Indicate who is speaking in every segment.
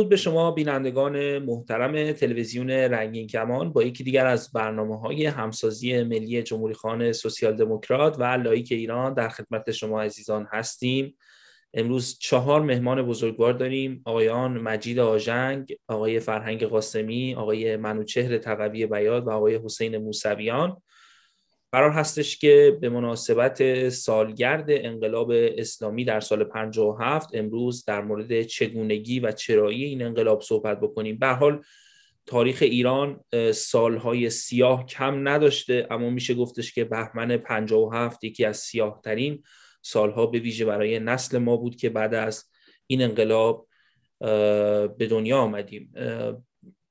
Speaker 1: درود به شما بینندگان محترم تلویزیون رنگین کمان با یکی دیگر از برنامه های همسازی ملی جمهوری خانه سوسیال دموکرات و لایک ایران در خدمت شما عزیزان هستیم. امروز چهار مهمان بزرگوار داریم. آقایان مجید آژنگ آقای فرهنگ قاسمی آقای منوچهر تقوی بیاد و آقای حسین موسویان. قرار هستش که به مناسبت سالگرد انقلاب اسلامی در سال 57 امروز در مورد چگونگی و چرایی این انقلاب صحبت بکنیم. به حال تاریخ ایران سالهای سیاه کم نداشته اما میشه گفتش که بهمن 57 یکی از سیاه ترین سالها به ویژه برای نسل ما بود که بعد از این انقلاب به دنیا آمدیم.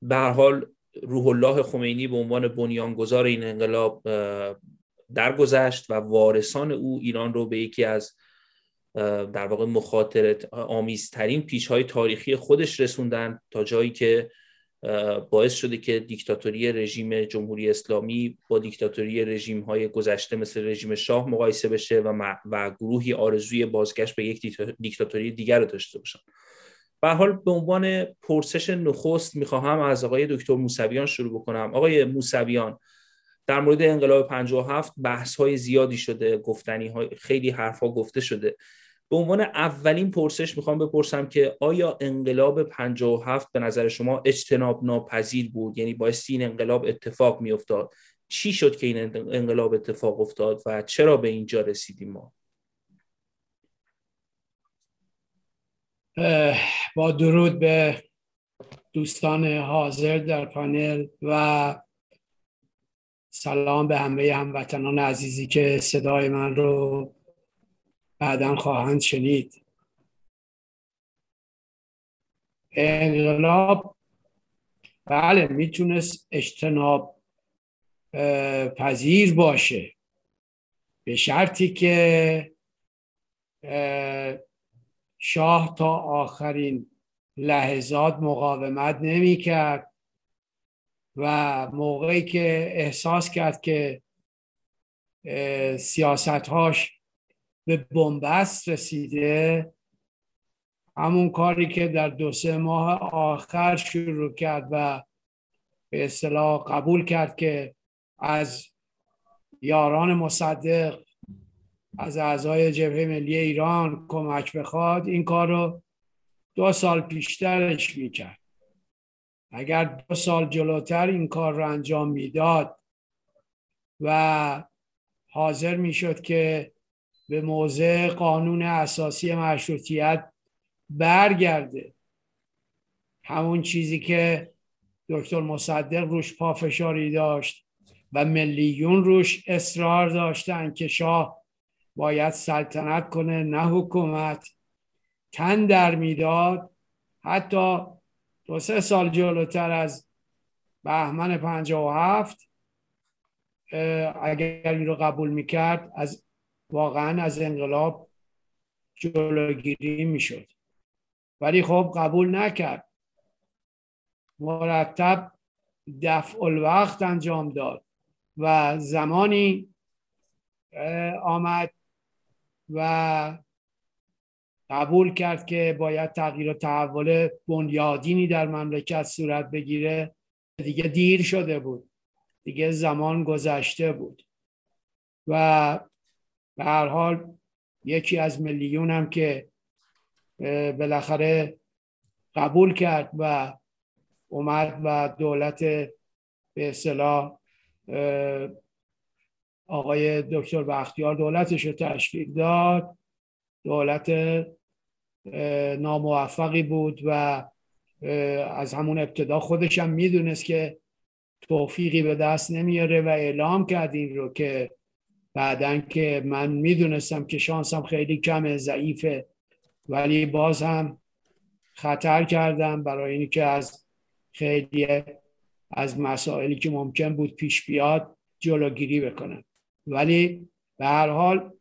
Speaker 1: به حال روح الله خمینی به عنوان بنیانگذار این انقلاب درگذشت و وارثان او ایران رو به یکی از در واقع مخاطرت آمیزترین پیشهای تاریخی خودش رسوندن تا جایی که باعث شده که دیکتاتوری رژیم جمهوری اسلامی با دیکتاتوری رژیم های گذشته مثل رژیم شاه مقایسه بشه و, و گروهی آرزوی بازگشت به یک دیکتاتوری دیگر رو داشته باشن. به حال به عنوان پرسش نخست می‌خواهم از آقای دکتر موسویان شروع بکنم. آقای موسویان در مورد انقلاب 57 بحث های زیادی شده گفتنی های خیلی حرف گفته شده. به عنوان اولین پرسش می‌خوام بپرسم که آیا انقلاب 57 به نظر شما اجتناب ناپذیر بود؟ یعنی بایستی این انقلاب اتفاق میافتاد. چی شد که این انقلاب اتفاق افتاد و چرا به اینجا رسیدیم ما؟
Speaker 2: با درود به دوستان حاضر در پانل و سلام به همه هموطنان عزیزی که صدای من رو بعدا خواهند شنید. انقلاب بله می‌تونست اجتناب پذیر باشه. به شرطی که شاه تا آخرین لحظات مقاومت نمی کرد و موقعی که احساس کرد که سیاستهاش به بنبست رسیده همون کاری که در دو سه ماه آخر شروع کرد و به اصطلاح قبول کرد که از یاران مصدق از اعضای جبهه ملی ایران کمک بخواد این کار رو دو سال پیشترش می‌کرد. اگر دو سال جلوتر این کار رو انجام می‌داد و حاضر می‌شد که به موضع قانون اساسی مشروطیت برگرده همون چیزی که دکتر مصدق روش پافشاری داشت و ملیون روش اصرار داشتن که شاه باید سلطنت کنه نه حکومت. تن در می‌داد حتی دو سه سال جلوتر از بهمن پنجاه و هفت اگر این رو قبول می‌کرد از واقعا از انقلاب جلوگیری می‌شد. ولی خب قبول نکرد. مرتب دفع الوقت انجام داد و زمانی آمد و قبول کرد که باید تغییر و تحول بنیادینی در مملکت صورت بگیره. دیگه دیر شده بود. دیگه زمان گذشته بود. و به هر حال یکی از میلیون هم که بالاخره قبول کرد و اومد و دولت به اصطلاح آقای دکتر بختیار دولتش رو تشکیل داد. دولت ناموفقی بود و از همون ابتدا خودش هم می‌دونست که توفیقی به دست نمیاره و اعلام کرد این رو که بعدا که من می‌دونستم که شانسم خیلی کمه ضعیفه ولی باز هم خطر کردم برای اینکه از خیلی از مسائلی که ممکن بود پیش بیاد جلوگیری بکنم. ولی به هر حال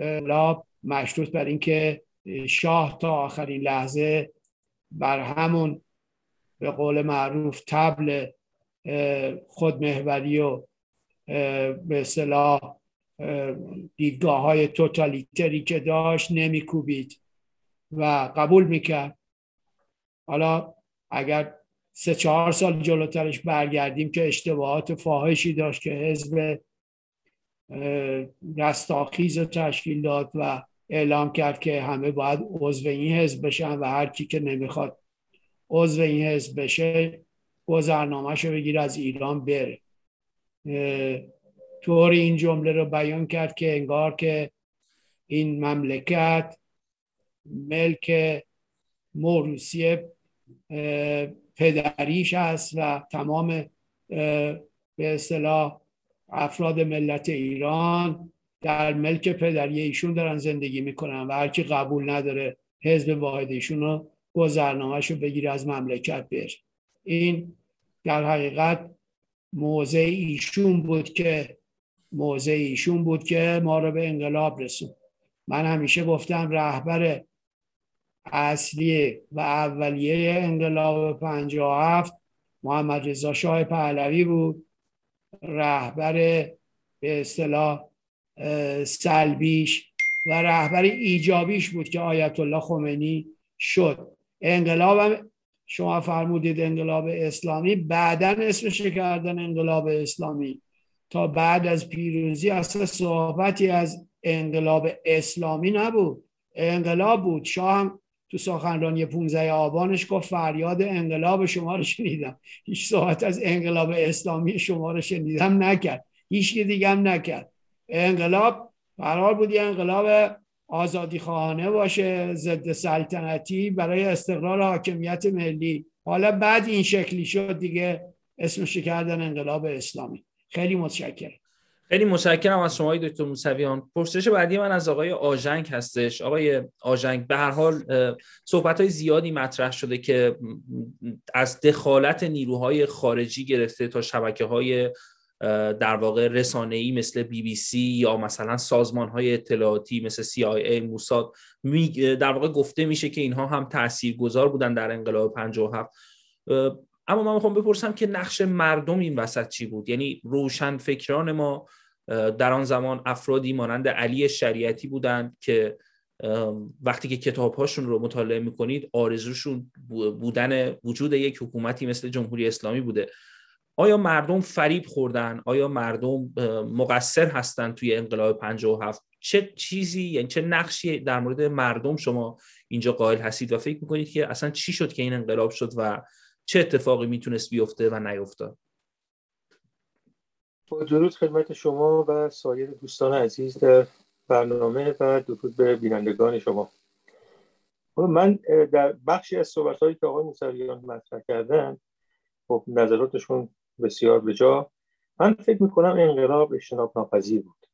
Speaker 2: لا مشروط بر اینکه شاه تا آخرین لحظه بر همون به قول معروف تبل خودمهوری و به اصطلاح دیدگاه های توتالیتری که داشت نمیکوبید و قبول می‌کرد. حالا اگر سه چهار سال جلوترش برگردیم که اشتباهات فاحشی داشت که حزب رستاخیز رو تشکیل داد و اعلام کرد که همه باید عضو این حزب بشن و هر کی که نمی‌خواد عضو این حزب بشه گذرنامهش رو بگیر از ایران بره. طور این جمله رو بیان کرد که انگار که این مملکت ملک موروسی پدریش است و تمام به اصطلاح افراد ملت ایران در ملک پدری ایشون دارن زندگی می‌کنن و هرکی قبول نداره حزب واحد ایشون رو گذرنامهش رو بگیره از مملکت بره این در حقیقت موضع ایشون بود که موضع ایشون بود که ما رو به انقلاب رسون من همیشه گفتم رهبر اصلی و اولیه انقلاب 57 محمد رضا شاه پهلوی بود. رهبر به اصطلاح سلبیش و رهبر ایجابیش بود که آیت الله خمینی شد. انقلاب شما فرمودید انقلاب اسلامی. بعدا اسمش کردن انقلاب اسلامی. تا بعد از پیروزی اصلا صحبتی از انقلاب اسلامی نبود. انقلاب بود. شاه هم تو سخنرانی 15 آبانش گفت فریاد انقلاب شما رو شنیدم. هیچ صحبت از انقلاب اسلامی شما رو شنیدم نکرد. هیچ دیگه هم نکرد. انقلاب قرار بود یه انقلاب آزادی خواهانه باشه ضد سلطنتی برای استقرار حاکمیت ملی. حالا بعد این شکلی شد دیگه اسمش کردن انقلاب اسلامی. خیلی متشکرم.
Speaker 1: خیلی متشکرم از شما دکتر موسویان. پرسش بعدی من از آقای آژنگ هستش. آقای آژنگ به هر حال صحبت های زیادی مطرح شده که از دخالت نیروهای خارجی گرفته تا شبکه های در واقع رسانه‌ای مثل بی بی سی یا مثلا سازمان های اطلاعاتی مثل CIA موساد در واقع گفته میشه که اینها هم تاثیرگذار بودن در انقلاب 57 اما من می‌خوام بپرسم که نقش مردم این وسط چی بود؟ یعنی روشن فکران ما در آن زمان افرادی مانند علی شریعتی بودند که وقتی که کتابهاشون رو مطالعه می‌کنید آرزوشون بودن وجود یک حکومتی مثل جمهوری اسلامی بوده. آیا مردم فریب خوردن؟ آیا مردم مقصر هستند توی انقلاب 57 چه چیزی یعنی چه نقشی در مورد مردم شما اینجا قائل هستید و فکر می‌کنید که اصلا چی شد که این انقلاب شد و چه اتفاقی می‌تونست بیفته و نیفتاد
Speaker 3: با درود خدمت شما و سایر دوستان عزیز در برنامه و درود به بینندگان شما. من در بخشی از صحبت هایی که آقای موسویان مطرح کردن خب نظراتشون بسیار بجا من فکر می‌کنم انقلاب اجتناب ناپذیر بود.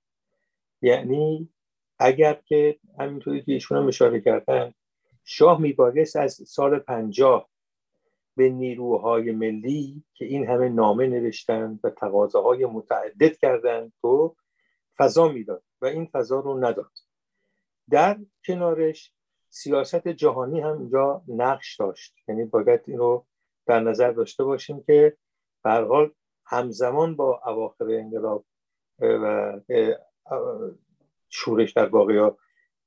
Speaker 3: یعنی اگر که همینطوری که ایشون هم اشاره کردن شاه میبایست از سال پنجاه به نیروهای ملی که این همه نامه نوشتن و تقاضاهای متعدد کردند تو فضا می‌داد و این فضا رو نداد. در کنارش سیاست جهانی هم اینجا نقش داشت. یعنی باید این رو در نظر داشته باشیم که حال همزمان با اواخر انقلاب و شورش در واقع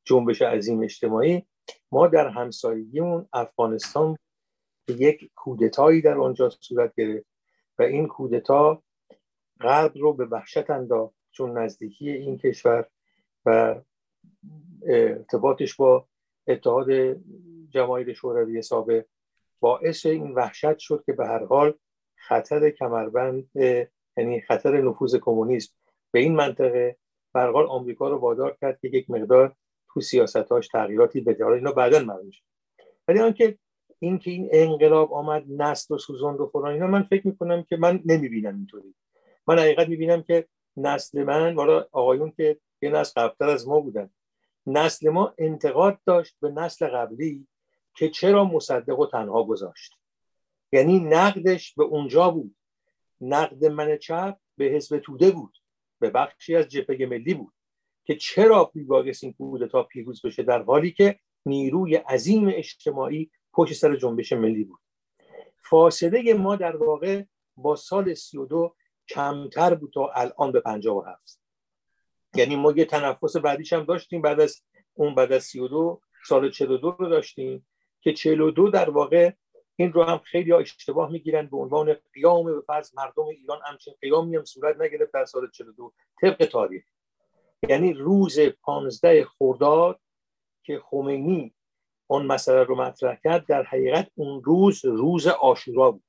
Speaker 3: جنبش عظیم اجتماعی ما در همسایگیمون افغانستان یک کودتایی در آنجا صورت گرفت و این کودتا غرب رو به وحشت انداخت چون نزدیکی این کشور و ارتباطش با اتحاد جماهیر شوروی سابق باعث این وحشت شد که به هر حال خطر کمربند یعنی خطر نفوذ کمونیسم به این منطقه به هر حال آمریکا رو وادار کرد که یک مقدار تو سیاستاش تغییراتی بده. حالا اینا بعدا معلوم ولی آنکه این که این انقلاب آمد نسل و سوزاند و فلان اینا من فکر می‌کنم که من نمی‌بینم اینطوری. من حقیقت می‌بینم که نسل من والا آقایون که یه نسل قبلتر از ما بودن نسل ما انتقاد داشت به نسل قبلی که چرا مصدق و تنها گذاشت. یعنی نقدش به اونجا بود. نقد من چپ به حزب توده بود. به بخشی از جبهه ملی بود. که چرا میبایست این کودتا پیروز بشه در حالی که نیروی عظیم اجتماعی پشت سر جنبش ملی بود. فاصله ما در واقع با سال 32 کمتر بود تا الان به 57 یعنی ما یه تنفس بعدیش هم داشتیم بعد از اون بعد از 32 سال 42 رو داشتیم که 42 در واقع این رو هم خیلی اشتباه می‌گیرن به عنوان قیام به فرض مردم ایران همچین قیامی هم صورت نگرفت در سال 42 طبق تاریخ. یعنی روز 15 خرداد که خمینی اون مسئله رو مطرح کرد در حقیقت اون روز روز آشورا بود.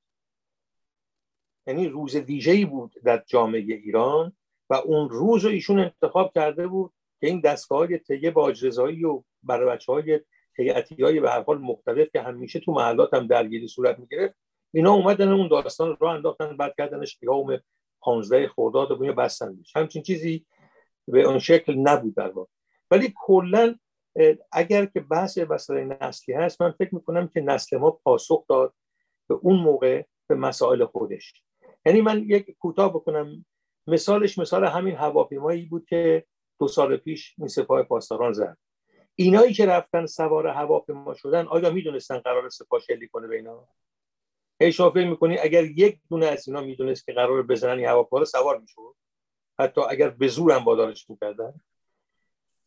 Speaker 3: یعنی روز ویژه‌ای بود در جامعه ایران و اون روز رو ایشون انتخاب کرده بود که این دستگاه های طیب باجرزایی و برای بچه های هیئتی های به هر حال مختلف که همیشه تو محلات هم درگیری صورت می‌گرفت اینا اومدن اون داستان رو انداختن بعد کردنش قیام 15 خرداد و بستنش همچین چیزی به اون شکل نبود در واقع. ولی کلا اگر که بحث مسئله نسلی هست من فکر می‌کنم که نسل ما پاسخ داد به اون موقع به مسائل خودش. یعنی من یک کوتاه بکنم. مثالش مثال همین هواپیمایی بود که دو سال پیش این سپاه پاسداران زد. اینایی که رفتن سوار هواپیما شدن آیا می‌دونستن قرار سپاه شلیک کنه به اینا؟ هی شما فکر می‌کنی اگر یک دونه از اینا می‌دونست که قرار بزنن هواپیما سوار می‌شد. حتی اگر به زور هم وادارش می‌کردن.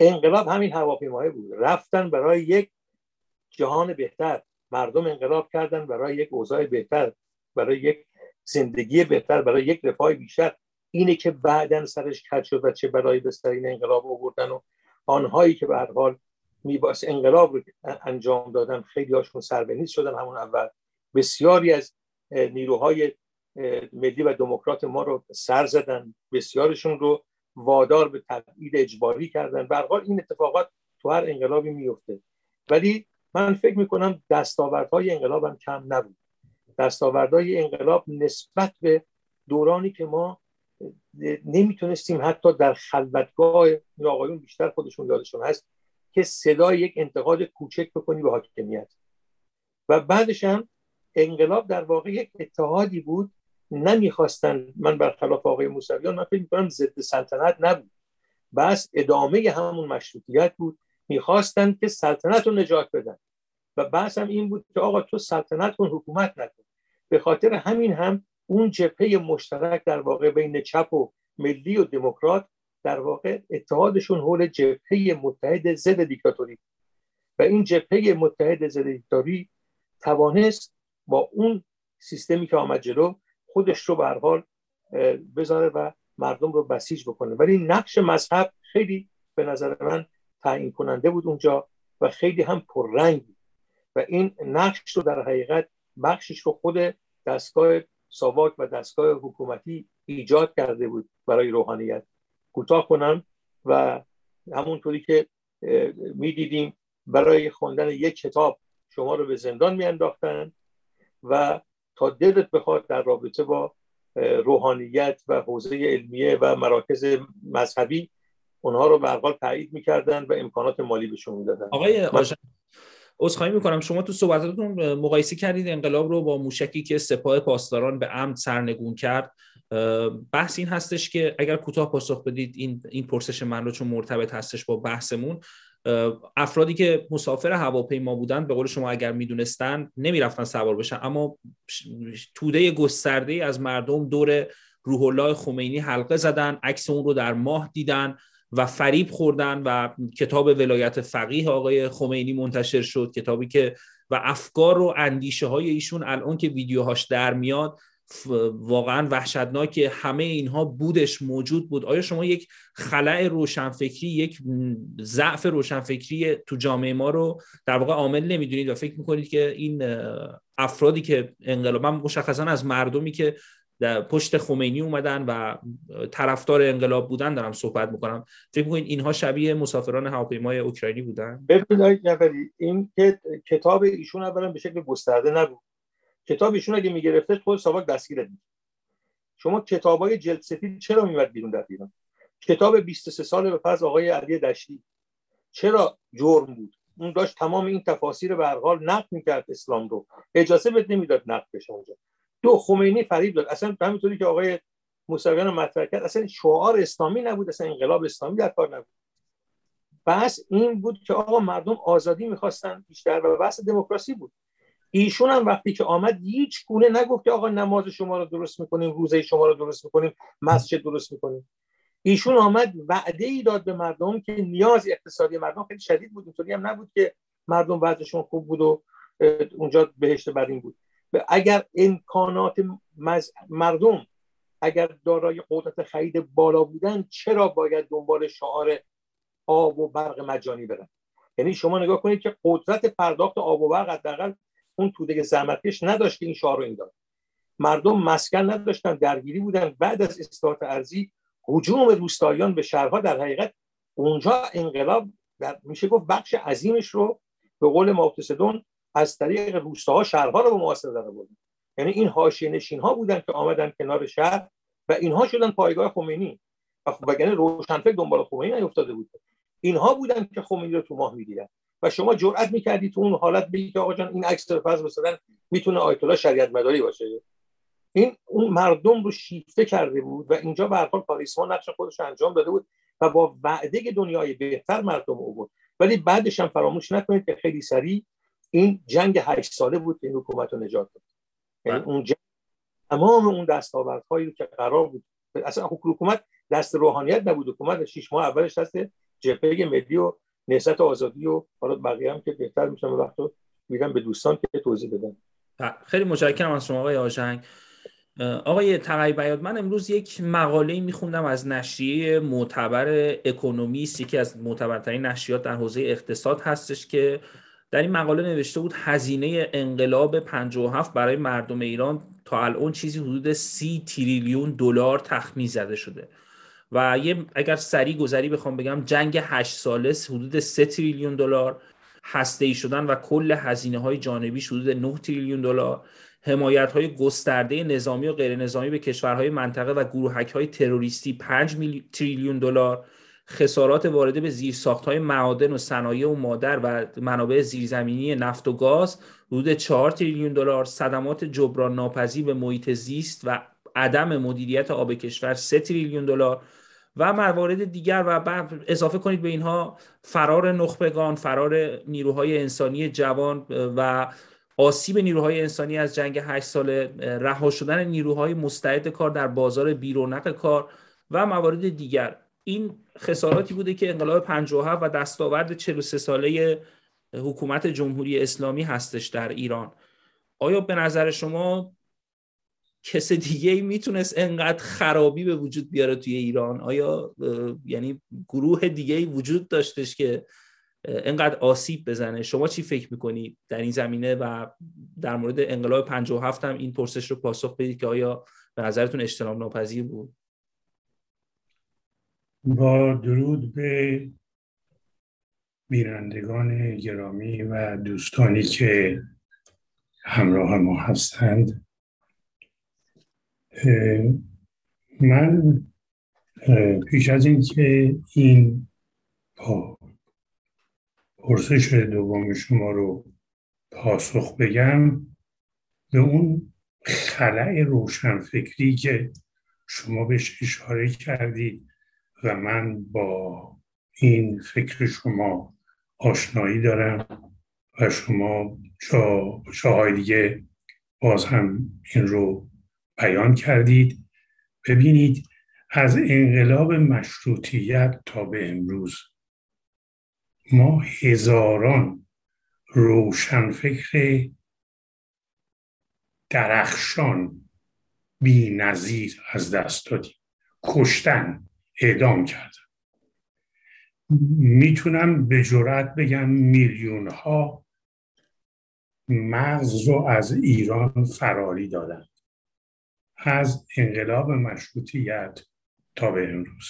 Speaker 3: انقلاب همین هواپیمای بود. رفتن برای یک جهان بهتر. مردم انقلاب کردن برای یک اوضاع بهتر برای یک زندگی بهتر برای یک رفاه بیشتر. اینه که بعدا سرش کج شد و چه برای به سر این انقلاب آوردن و آنهایی که به هر حال میباس انقلاب رو انجام دادن خیلی هاشون سربنیز شدن همون اول. بسیاری از نیروهای ملی و دموکرات ما رو سر زدن. بسیارشون رو وادار به تبعید اجباری کردن. حال این اتفاقات تو هر انقلابی میفته. ولی من فکر می‌کنم دستاوردهای انقلاب هم کم نبود. دستاوردهای انقلاب نسبت به دورانی که ما نمی‌تونستیم حتی در خلوتگاه این آقایون بیشتر خودشون یادشون هست که صدای یک انتقاد کوچک بکنی به حاکمیت. و بعدش هم انقلاب در واقع یک اتحادی بود نمی‌خواستن من برخلاف آقای موسویان من فکر می‌کنم ضد سلطنت نبود. بس ادامه همون مشروطیت بود. می‌خواستن که سلطنت رو نجات بدن. و بحث هم این بود که آقا تو سلطنت کن حکومت نکن. به خاطر همین هم اون جبهه مشترک در واقع بین چپ و ملی و دموکرات در واقع اتحادشون حول جبهه متحد ضد دیکتاتوری و این جبهه متحد ضد دیکتاتوری توانست با اون سیستمی که آمد جلو خودش رو به حال بذاره و مردم رو بسیج بکنه. ولی نقش مذهب خیلی به نظر من تعیین کننده بود اونجا و خیلی هم پررنگ و این نقش رو در حقیقت بخشش رو خود دستگاه ساواک و دستگاه حکومتی ایجاد کرده بود برای روحانیت. کوتاه کنم و همونطوری که می‌دیدیم برای خوندن یک کتاب شما رو به زندان میانداختن و تا دلت بخواد در رابطه با روحانیت و حوزه علمیه و مراکز مذهبی اونها رو به حال تایید می‌کردن و امکانات مالی بهشون می‌دادن.
Speaker 1: آقای عذرخواهی می‌کنم. شما تو صحبتاتون مقایسه کردید انقلاب رو با موشکی که سپاه پاسداران به عمد سرنگون کرد. بحث این هستش که اگر کوتاه پاسخ بدید این این پرسش من رو چون مرتبط هستش با بحثمون افرادی که مسافر هواپیما بودن به قول شما اگر می‌دونستن نمی‌رفتن سوار بشن. اما توده گسترده از مردم دور روح الله خمینی حلقه زدن عکس اون رو در ماه دیدن و فریب خوردن و کتاب ولایت فقیه آقای خمینی منتشر شد. کتابی که و افکار و اندیشه های ایشون الان که ویدیوهاش در میاد واقعا وحشتناک همه اینها بودش موجود بود. آیا شما یک خلع روشنفکری یک ضعف روشنفکری تو جامعه ما رو در واقع عامل نمی‌دونید و فکر می‌کنید که این افرادی که انقلاب من مشخصا از مردمی که در پشت خمینی اومدن و طرفدار انقلاب بودن دارم صحبت می‌کنم. فکر می‌کنید اینها شبیه مسافران هواپیمای اوکراینی بودن؟
Speaker 3: ببینید این که کتاب ایشون اولا به شکل گسترده نبود. کتاب ایشون اگه می‌گرفته خود ساواک دستگیر دید شما کتابای جلد سفید چرا میمد بیرون در ایران؟ کتاب 23 سال به پس آقای علی دشتی. چرا جرم بود؟ اون داشت تمام این تفاسیر به هر حال نقد می‌کرد اسلام رو. اجازه بده نمی‌داد نقد بشه اونجا. دو خمینی فریب داد. اصلا همینطوری که آقای موسویان مطرح کرد اصلا شعار اسلامی نبود اصلا انقلاب اسلامی در کار نبود. بحث این بود که آقا مردم آزادی می‌خواستن بیشتر و بحث دموکراسی بود. ایشون هم وقتی که آمد هیچ گونه نگفت که آقا نماز شما رو درست می‌کنیم روزه شما رو درست می‌کنیم مسجد درست می‌کنیم. ایشون آمد وعده ای داد به مردم که نیاز اقتصادی مردم خیلی شدید بود اینطوری هم نبود که مردم وضعشون خوب بود و اونجا بهشت برین بود. اگر امکانات مردم اگر دارای قدرت خرید بالا بودن چرا باید دنبال شعار آب و برق مجانی برن؟ یعنی شما نگاه کنید که قدرت پرداخت آب و برق حداقل اون توده زحمتکش نداشت که این شعار رو این داد مردم مسکن نداشتن درگیری بودن. بعد از اصلاحات ارزی هجوم روستاییان به شهرها در حقیقت اونجا انقلاب در میشه گفت بخش عظیمش رو به قول ماوتسدون از طریق روستاها شهرها رو به محاصره در آورد یعنی این حاشیه نشین ها بودن که آمدن کنار شهر و اینها شدن پایگاه خمینی. و خب وگرنه روشنفکر دنبال خمینی نیفتاده بود. اینها بودن که خمینی رو تو ماه می‌دیدن و شما جرئت می‌کردی تو اون حالت بگی که آقا جان این عکس فرض مثلا می‌تونه آیت الله شریعت مداری باشه. این اون مردم رو شیفته کرده بود و اینجا به هر حال کاریسما نقش خودش انجام داده بود و با وعده دنیای بهتر مردم آورد. ولی بعدش هم فراموش نکنید که خیلی سریع این جنگ هشت ساله بود که این حکومت رو نجات داد. یعنی بله. اون جنگ تمام اون دستاوردهایی رو که قرار بود. اصلا حکومت دست روحانیت نبود. حکومت شش ماه اولش دست جبهه ملی و نهضت آزادی و حالا بقیه هم که بهتر میشن به وقت میرم به دوستان که توضیح بدن.
Speaker 1: خیلی متشکرم از شما آقای آژنگ. آقای تقی بیاد. من امروز یک مقاله میخوندم از نشریه معتبر اکونومیست یکی از معتبرترین نشریات در حوزه اقتصاد هستش که در این مقاله نوشته بود هزینه انقلاب 57 برای مردم ایران تا الان چیزی حدود 30 تریلیون دلار تخمین زده شده. و یه اگر سریع گذری بخوام بگم جنگ 8 ساله حدود 3 تریلیون دلار هسته ای شدن و کل هزینه های جانبی حدود 9 تریلیون دلار. حمایت های گسترده نظامی و غیر نظامی به کشورهای منطقه و گروهک های تروریستی 5 تریلیون دلار. خسارات وارده به زیرساخت های معادن و صنایع و مادر و منابع زیرزمینی نفت و گاز حدود 4 تریلیون دلار. صدمات جبران ناپذیر به محیط زیست و عدم مدیریت آب کشور 3 تریلیون دلار. و موارد دیگر و بعد اضافه کنید به اینها فرار نخبگان فرار نیروهای انسانی جوان و آسیب نیروهای انسانی از جنگ 8 ساله رها شدن نیروهای مستعد کار در بازار بیرونق کار و موارد دیگر. این خساراتی بوده که انقلاب 57 و دستاورد 43 ساله حکومت جمهوری اسلامی هستش در ایران. آیا به نظر شما کس دیگه ای می‌تونست انقدر خرابی به وجود بیاره توی ایران؟ آیا یعنی گروه دیگه وجود داشتش که انقدر آسیب بزنه؟ شما چی فکر می‌کنید در این زمینه و در مورد انقلاب 57 هم این پرسش رو پاسخ بدید که آیا به نظرتون اجتناب ناپذیر بود؟
Speaker 4: با درود به بینندگان گرامی و دوستانی که همراه ما هستند. من پیش از اینکه این پرسش دوم شما رو پاسخ بگم به اون خلع روشنفکری که شما بهش اشاره کردید و من با این فکر شما آشنایی دارم و شما جاهای دیگه باز هم این رو بیان کردید. ببینید از انقلاب مشروطیت تا به امروز ما هزاران روشنفکر درخشان بی نظیر از دست دادیم. کشتن اعدام کردن. می‌تونم به جرات بگم میلیون ها مغز رو از ایران فراری دادن. از انقلاب مشروطیت تا به امروز.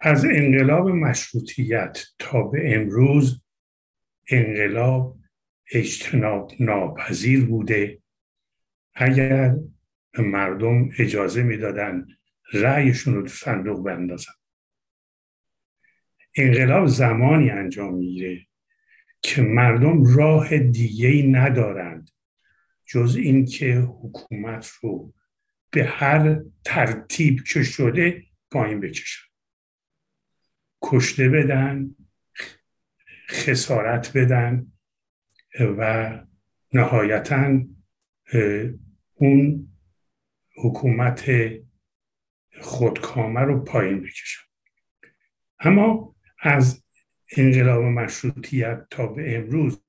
Speaker 4: از انقلاب مشروطیت تا به امروز انقلاب اجتناب ناپذیر بوده. اگر مردم اجازه می‌دادن رأیشون رو تو صندوق بندازن. انقلاب زمانی انجام می‌گیره که مردم راه دیگه ای ندارند جز اینکه حکومت رو به هر ترتیب که شده پایین بکشن. کشته بدن خسارت بدن و نهایتا اون حکومت خودکامه رو پایین بکشن. اما از انقلاب مشروطیت تا به امروز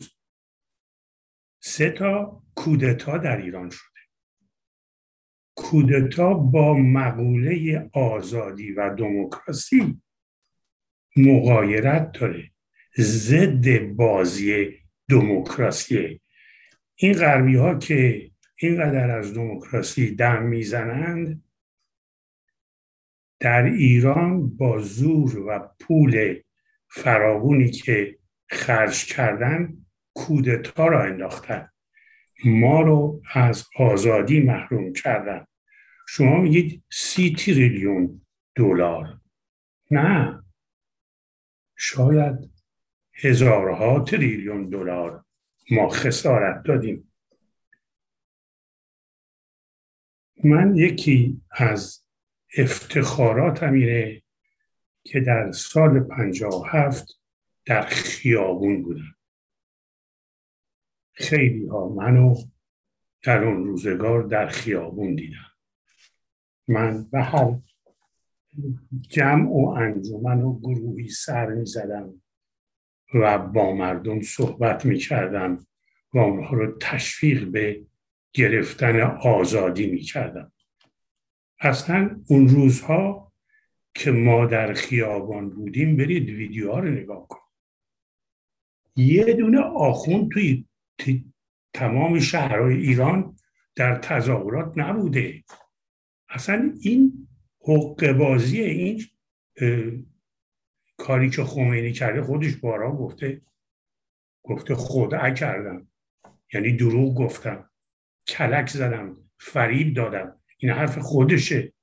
Speaker 4: سه تا کودتا در ایران شده. کودتا با مقوله آزادی و دموکراسی مقایرت داره. ضد بازی دموکراسی. این غربی ها که اینقدر از دموکراسی دم می‌زنند در ایران با زور و پول فراوونی که خرج کردن کودتا را انداختن. ما رو از آزادی محروم کردن. شما میگید سی تریلیون دلار. نه. شاید هزارها تریلیون دلار ما خسارت دادیم. من یکی از افتخاراتم اینه که در سال پنجاه هفت در خیابون بودم. خیلی ها منو در اون روزگار در خیابون دیدم من به هر جمع و انجمن و گروهی سر می زدم و با مردم صحبت می کردم و اونها رو تشویق به گرفتن آزادی می کردم اصلا اون روزها که ما در خیابان بودیم برید ویدیوها رو نگاه کن یه دونه آخون توی تمام شهرهای ایران در تظاهرات نبوده. اصلا این حق بازی این کاری که خمینی کرده خودش بارا گفته گفته خدا کردم. یعنی دروغ گفتم. کلک زدم. فریب دادم. این حرف خودشه.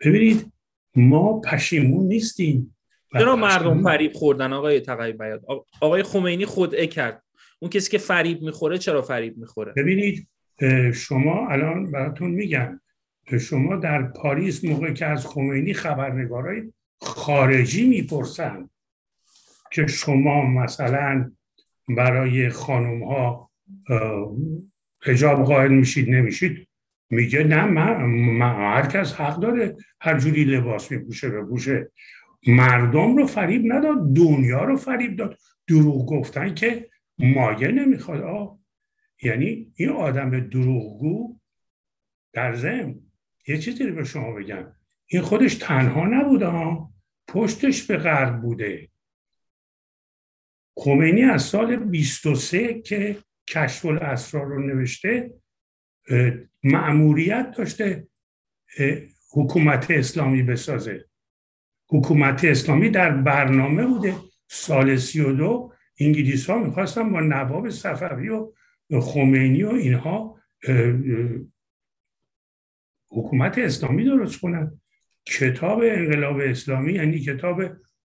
Speaker 4: ببینید ما پشیمون نیستیم.
Speaker 1: چرا مردم فریب خوردن؟ آقای تقیی بیاد. آقای خمینی خودعه کرد. اون کسی که فریب می‌خوره چرا فریب می‌خوره؟
Speaker 4: ببینید شما الان براتون میگم شما در پاریس موقع که از خمینی خبرنگارای خارجی می‌پرسن که شما مثلا برای خانم ها حجاب قائل میشید نمیشید میگه نه من, هر کس حق داره هر جوری لباس میپوشه بپوشه. مردم رو فریب نداد دنیا رو فریب داد. دروغ گفتن که مایه نمی‌خواد. آه. یعنی این آدم دروغگو در ضمن یه چیزی رو به شما بگم. این خودش تنها نبوده ها پشتش به غرب بوده. خمینی از سال 23 که کشف الاسرار رو نوشته معموریت داشته حکومت اسلامی بسازه. حکومت اسلامی در برنامه بوده. سال 32 انگلیس ها می‌خواستن با نواب صفوی و خمینی و اینها حکومت اسلامی درست کنن. کتاب انقلاب اسلامی یعنی کتاب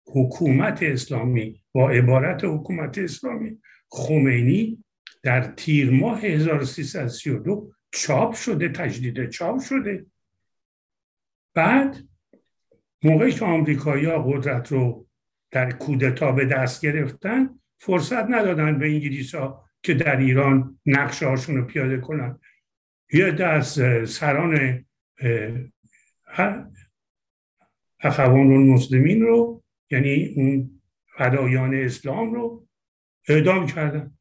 Speaker 4: حکومت اسلامی با عبارت حکومت اسلامی. خمینی در تیر ماه 1332 چاپ شده تجدید چاپ شده. بعد موقعی که آمریکایی ها قدرت رو در کودتا به دست گرفتن فرصت ندادن به انگلیس ها که در ایران نقشه هاشون رو پیاده کنن. یه دست سران اخوان المسلمین رو یعنی اون فدایان اسلام رو اعدام کردن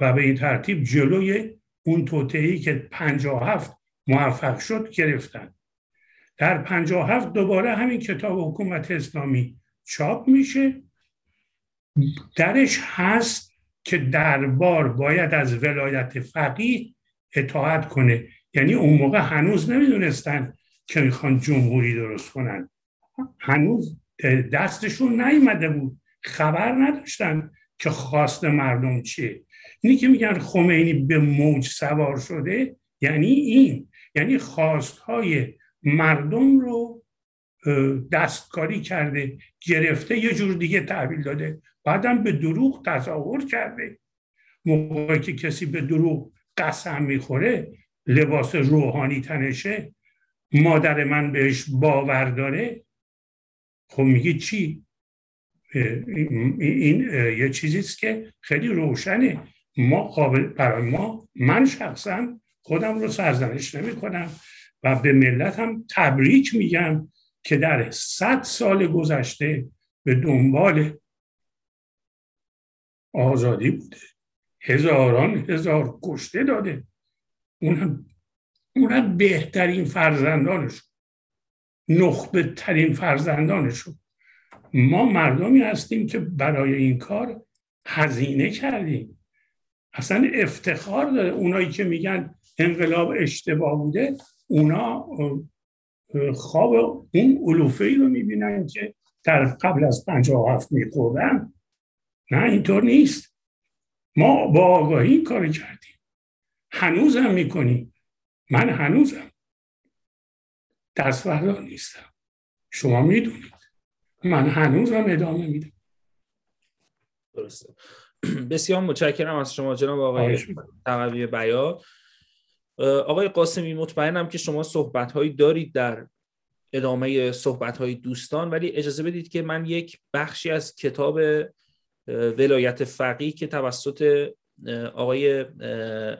Speaker 4: و به این ترتیب جلوی اون توطعی که پنجاه هفت موفق شد گرفتن. در پنجاه هفت دوباره همین کتاب حکومت اسلامی چاپ میشه. درش هست که دربار باید از ولایت فقیه اطاعت کنه. یعنی اون موقع هنوز نمی‌دونستن که می‌خوان جمهوری درست کنن. هنوز دستشون نیومده بود. خبر نداشتن که خواست مردم چیه. اینی که میگن خمینی به موج سوار شده یعنی این. یعنی خواستهای مردم رو دستکاری کرده گرفته یه جور دیگه تحویل داده. بعدم به دروغ تظاهر کرده. موقعی که کسی به دروغ قسم می‌خوره لباس روحانی تنشه مادر من بهش باور داره. خب میگی چی؟ این یه چیزیست که خیلی روشنه. ما قابل برای ما من شخصا خودم رو سرزنش نمی کنم و به ملت هم تبریک میگم که در صد سال گذشته به دنبال آزادی بوده. هزاران هزار کشته داده. اونم اونم بهترین فرزندانشون. نخبه ترین فرزندانشون. ما مردمی هستیم که برای این کار هزینه کردیم. اصلا افتخار داره. اونایی که میگن انقلاب اشتباه بوده اونا خواب اون علوفه ای رو می‌بینن که در قبل از هفت میخوردن. نه اینطور نیست. ما با آگاهی این کار کردیم. هنوزم می‌کنیم. من هنوزم. دستوردار نیستم. شما می‌دونید. من هنوزم ادامه میدم.
Speaker 1: درسته. بسیار متشکرم از شما جناب آقای تقوی بیاد. آقای قاسمی مطمئنم که شما صحبت هایی دارید در ادامه صحبت های دوستان ولی اجازه بدید که من یک بخشی از کتاب ولایت فقیه که توسط آقای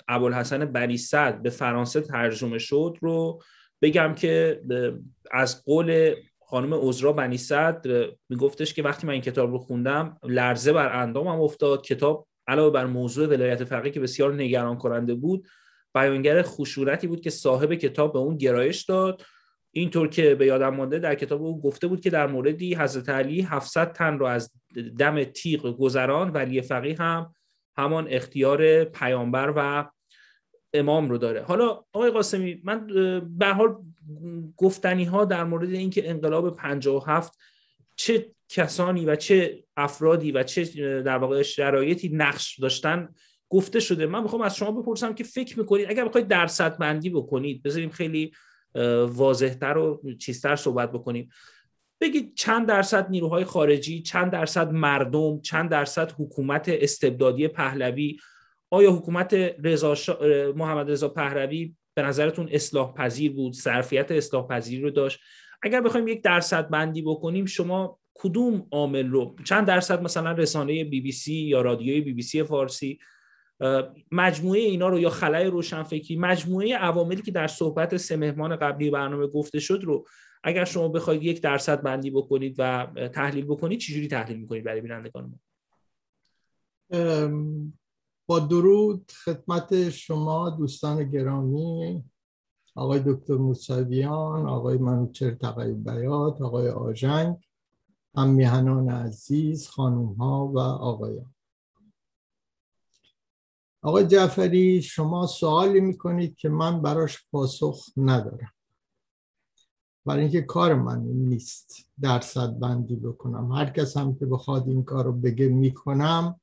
Speaker 1: ابوالحسن بنی صد به فرانسه ترجمه شد رو بگم که از قول خانم اوزرا بنی صدر میگفتش که وقتی من این کتاب رو خوندم لرزه بر اندامم افتاد. کتاب علاوه بر موضوع ولایت فقیه که بسیار نگران کننده بود بیانگر خشورتی بود که صاحب کتاب به اون گرایش داد. اینطور که به یادم مانده در کتاب او گفته بود که در موردی حضرت علی 700 تن رو از دم تیغ گذران ولی فقیه هم همان اختیار پیامبر و امام رو داره. حالا آقای قاسمی من به حال گفتنی ها در مورد اینکه انقلاب 57 چه کسانی و چه افرادی و چه در واقع شرایطی نقش داشتن گفته شده من می‌خوام از شما بپرسم که فکر می‌کنید اگر بخواید درصد بندی بکنید بذاریم خیلی واضحتر و چیزتر صحبت بکنیم. بگید چند درصد نیروهای خارجی چند درصد مردم چند درصد حکومت استبدادی پهلوی؟ آیا حکومت رضا محمد رضا پهلوی به نظرتون اصلاح پذیر بود؟ ظرفیت اصلاح پذیر رو داشت؟ اگر بخوایم یک درصد بندی بکنیم شما کدوم عامل رو؟ چند درصد مثلا رسانه بی بی سی یا رادیوی بی بی سی فارسی؟ مجموعه اینا رو یا خلای روشنفکری مجموعه عواملی که در صحبت سه مهمان قبلی برنامه گفته شد رو اگر شما بخواید یک درصد بندی بکنید و تحلیل بکنید چجوری تحلیل می‌کنید برای بینندگان ما؟
Speaker 5: با درود خدمت شما دوستان گرامی آقای دکتر موسویان آقای منوچر تقیی بیات آقای آژنگ هم میهنان عزیز خانوم ها و آقایان. آقای جعفری شما سوالی می‌کنید که من براش پاسخ ندارم. برای اینکه کار من نیست درصد بندی بکنم. هر کس هم که بخواد این کار رو بگه می‌کنم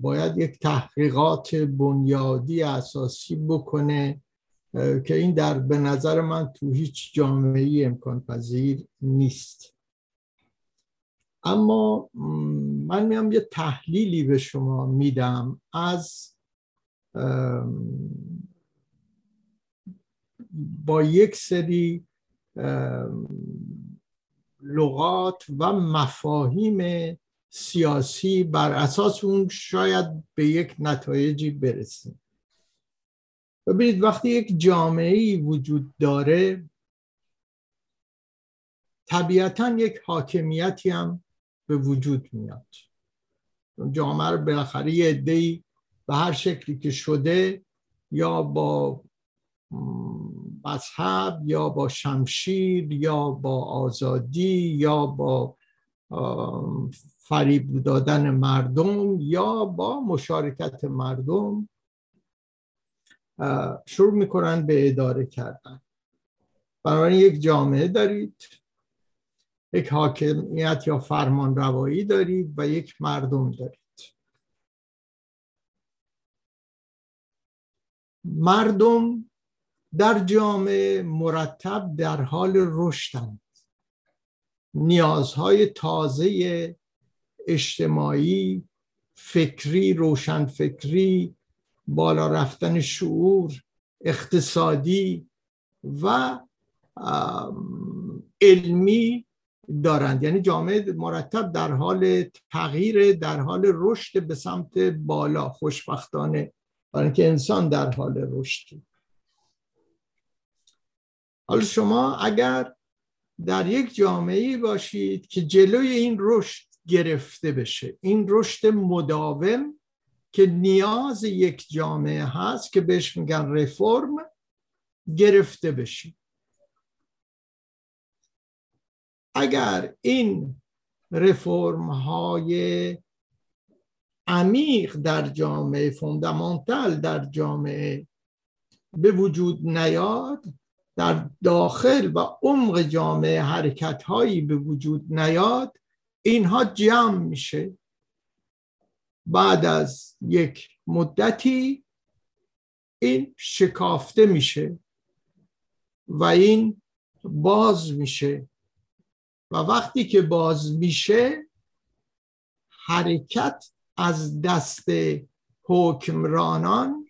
Speaker 5: باید یک تحقیقات بنیادی اساسی بکنه که این در به نظر من تو هیچ جامعه امکان پذیر نیست. اما من میام یه تحلیلی به شما میدم از با یک سری لغات و مفاهیم سیاسی بر اساس اون شاید به یک نتایجی برسیم. ببینید وقتی یک جامعه وجود داره طبیعتا یک حاکمیتی هم به وجود میاد. جامعه رو بالاخره یه به هر شکلی که شده یا با مذهب یا با شمشیر یا با آزادی یا با فریب دادن مردم یا با مشارکت مردم شروع می‌کنن به اداره کردن. بنابراین یک جامعه دارید. یک حاکمیت یا فرمان روایی دارید و یک مردم دارید. مردم در جامعه مرتب در حال رشدند نیازهای تازه اجتماعی فکری روشنفکری بالا رفتن شعور اقتصادی و علمی دارند. یعنی جامعه مرتب در حال تغییر در حال رشد به سمت بالا خوشبختانه. برای اینکه انسان در حال رشد. حالا شما اگر در یک جامعه باشید که جلوی این رشد گرفته بشه این رشد مداوم که نیاز یک جامعه هست که بهش میگن رفرم گرفته بشید. اگر این رفرم های عمیق در جامعه فوندامنتال در جامعه به وجود نیاد در داخل و عمق جامعه حرکت هایی به وجود نیاد اینها جمع میشه. بعد از یک مدتی این شکافته میشه و این باز میشه. و وقتی که باز میشه حرکت از دست حکمرانان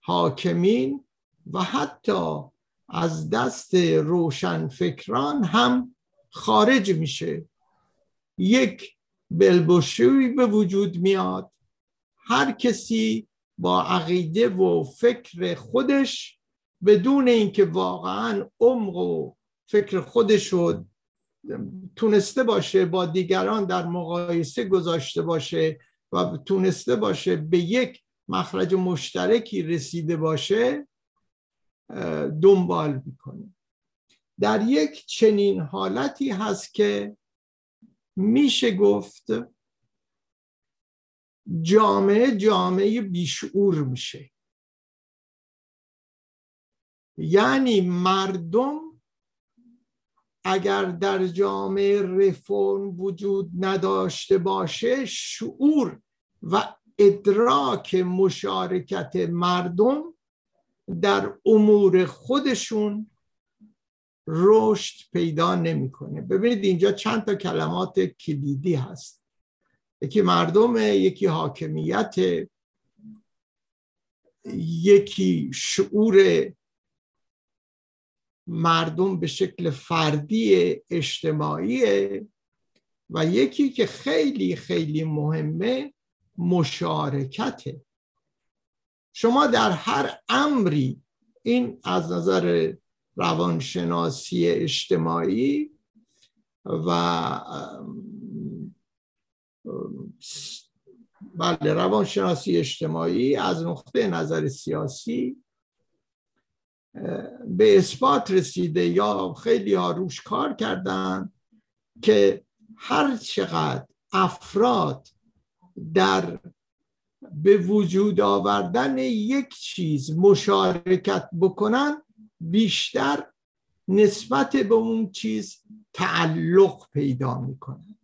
Speaker 5: حاکمین و حتی از دست روشنفکران هم خارج میشه. یک بلبشوی به وجود میاد. هر کسی با عقیده و فکر خودش بدون اینکه واقعا عمق و فکر خودش رو تونسته باشه با دیگران در مقایسه گذاشته باشه و تونسته باشه به یک مخرج مشترکی رسیده باشه دنبال می‌کنه در یک چنین حالتی هست که میشه گفت جامعه جامعه بیشعور میشه. یعنی مردم اگر در جامعه رفرم وجود نداشته باشه شعور و ادراک مشارکت مردم در امور خودشون رشد پیدا نمی‌کنه. ببینید اینجا چند تا کلمات کلیدی هست. یکی مردم یکی حاکمیت یکی شعور مردم به شکل فردی اجتماعی و یکی که خیلی خیلی مهمه مشارکته شما در هر امری این از نظر روانشناسی اجتماعی و بله روانشناسی اجتماعی از نقطه نظر سیاسی به اثبات رسیده یا خیلی ها روش کار کردن که هر چقدر افراد در به وجود آوردن یک چیز مشارکت بکنن بیشتر نسبت به اون چیز تعلق پیدا می‌کنند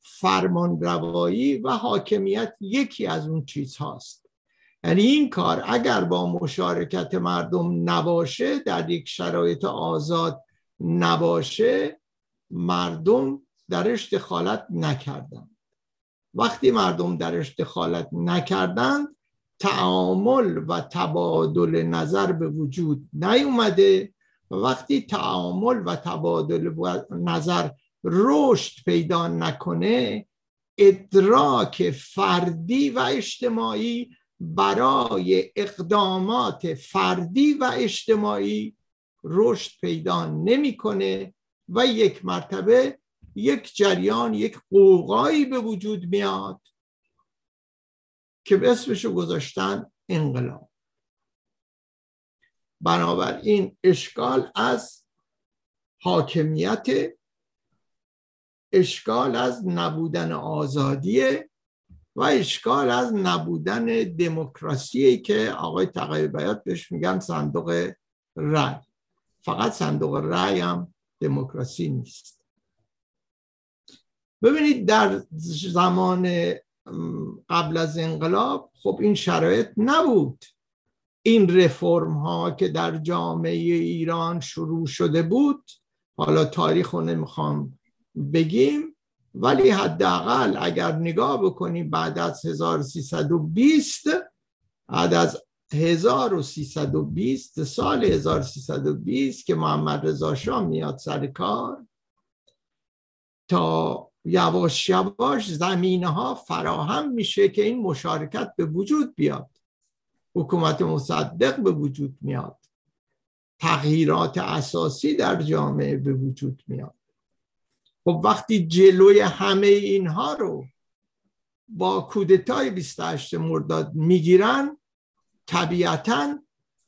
Speaker 5: فرمان روایی و حاکمیت یکی از اون چیز هاست یعنی این کار اگر با مشارکت مردم نباشه در یک شرایط آزاد نباشه مردم درش دخالت نکردن وقتی مردم درش دخالت نکردند تعامل و تبادل نظر به وجود نیومده وقتی تعامل و تبادل نظر رشد پیدا نکنه ادراک فردی و اجتماعی برای اقدامات فردی و اجتماعی رشد پیدا نمی‌کنه و یک مرتبه یک جریان یک قوقایی به وجود میاد که به اسمشو گذاشتن انقلاب. بنابراین اشکال از حاکمیت اشکال از نبودن آزادیه و اشکال از نبودن دموکراسی که آقای تقیی بیات بهش میگن صندوق رأی. فقط صندوق رأی هم دموکراسی نیست. ببینید در زمان قبل از انقلاب خب این شرایط نبود. این رفرم ها که در جامعه ایران شروع شده بود حالا تاریخ رو نمی‌خوام بگیم. ولی حداقل اگر نگاه بکنیم بعد از 1320 بعد از 1320 سال 1320 که محمد رضا شاه میاد سر کار تا یواش یواش زمینه ها فراهم میشه که این مشارکت به وجود بیاد. حکومت مصدق به وجود میاد. تغییرات اساسی در جامعه به وجود میاد. خب وقتی جلوی همه اینها رو با کودتای 28 مرداد می‌گیرن طبیعتا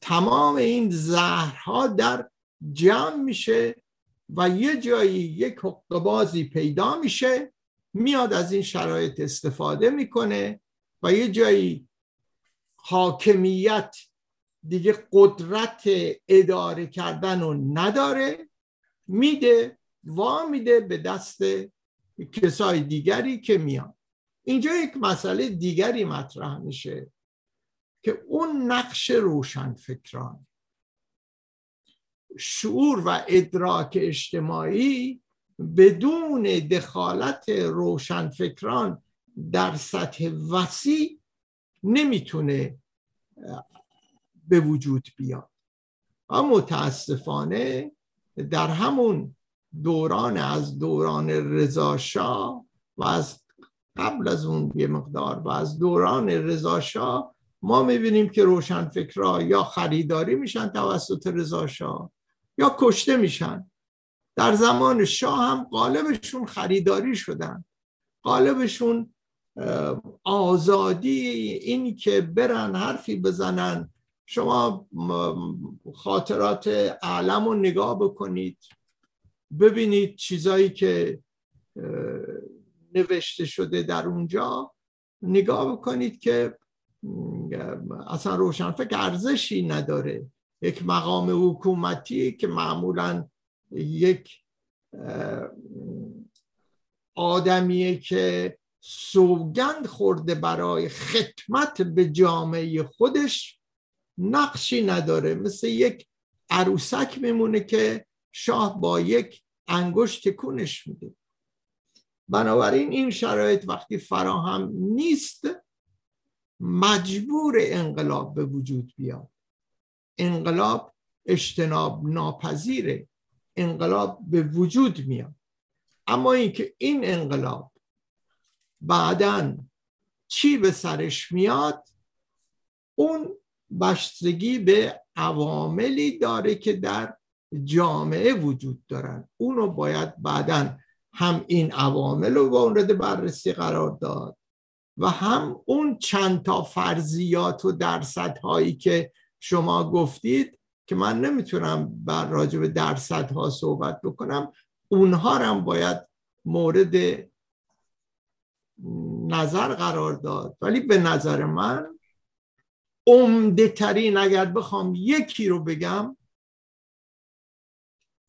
Speaker 5: تمام این زهرها در جمع میشه و یه جایی یک حقبازی پیدا میشه میاد از این شرایط استفاده می‌کنه و یه جایی حاکمیت دیگه قدرت اداره کردن رو نداره میده وا میده به دست کسای دیگری که میان. اینجا یک مسئله دیگری مطرح میشه که اون نقش روشنفکران شعور و ادراک اجتماعی بدون دخالت روشنفکران در سطح وسیع نمی‌تونه به وجود بیاد. اما متاسفانه در همون دوران از دوران رضاشاه و از قبل از اون یه مقدار و از دوران رضاشاه ما می‌بینیم که روشنفکرها یا خریداری میشن توسط رضاشاه یا کشته میشن. در زمان شاه هم قالبشون خریداری شدن. قالبشون آزادی این که برن حرفی بزنن. شما خاطرات عالم رو نگاه بکنید. ببینید چیزایی که نوشته شده در اونجا. نگاه بکنید که اصلا روشنفکر ارزشی نداره. یک مقام حکومتی که معمولا یک آدمیه که سوگند خورده برای خدمت به جامعه خودش نقشی نداره. مثل یک عروسک میمونه که شاه با یک انگشت تکونش میده. بنابراین این شرایط وقتی فراهم نیست مجبور انقلاب به وجود بیاد. انقلاب اجتناب ناپذیره. انقلاب به وجود میاد. اما اینکه این انقلاب بعدا چی به سرش میاد؟ اون بستگی به عواملی داره که در جامعه وجود دارن. اونو باید بعدا هم این عوامل رو مورد بررسی قرار داد و هم اون چند تا فرضیات و درصدهایی که شما گفتید که من نمی‌تونم بر راجع به درصدها صحبت بکنم اونها هم باید مورد نظر قرار داد. ولی به نظر من عمده ترین اگر بخوام یکی رو بگم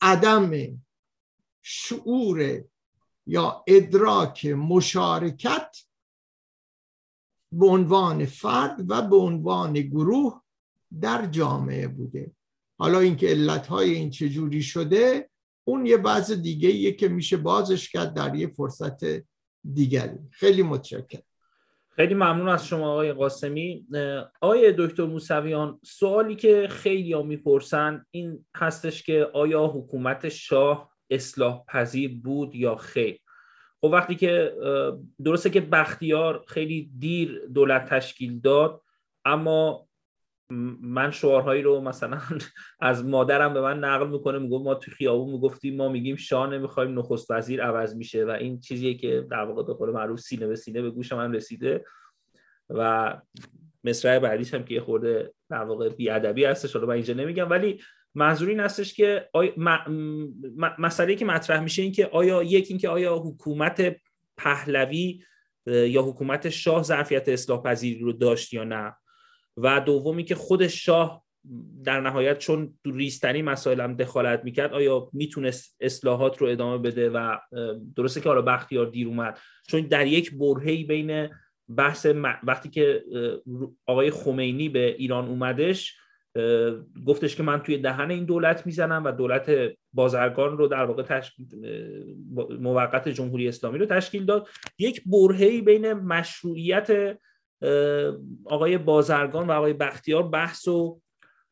Speaker 5: عدم شعور یا ادراک مشارکت به عنوان فرد و به عنوان گروه در جامعه بوده. حالا اینکه علتهای این چجوری شده اون یه بعض دیگه یه که میشه بازش کرد در یه فرصت دیگری. خیلی متشکرم.
Speaker 1: خیلی ممنون از شما آقای قاسمی. آقای دکتر موسویان سوالی که خیلی ها می‌پرسن این هستش که آیا حکومت شاه اصلاح پذیر بود یا خیر؟ خب وقتی که درسته که بختیار خیلی دیر دولت تشکیل داد اما من شعارهایی رو مثلا از مادرم به من نقل می‌کنه می‌گفت ما تو خیابون می‌گفتیم ما میگیم شاه نمی‌خوایم نخست وزیر عوض میشه و این چیزیه که در واقع به قول معروف سینه به سینه به گوش من رسیده و مصرع بعدیش هم که یه خورده در واقع بیادبی هستش. حالا من اینجا نمیگم ولی منظور این هستش که آی... مسئله که مطرح میشه این که آیا یک اینکه آیا حکومت پهلوی یا حکومت شاه ظرفیت اصلاح پذیری رو داشت یا نه. و دومی که خود شاه در نهایت چون ریستنی مسائل هم دخالت می‌کرد آیا می‌تونست اصلاحات رو ادامه بده و درسته که حالا بختیار دیر اومد چون در یک برهی بین بحث وقتی که آقای خمینی به ایران اومدش گفتش که من توی دهن این دولت می‌زنم و دولت بازرگان رو در واقع تش... موقت جمهوری اسلامی رو تشکیل داد. یک برهی بین مشروعیت آقای بازرگان و آقای بختیار بحث و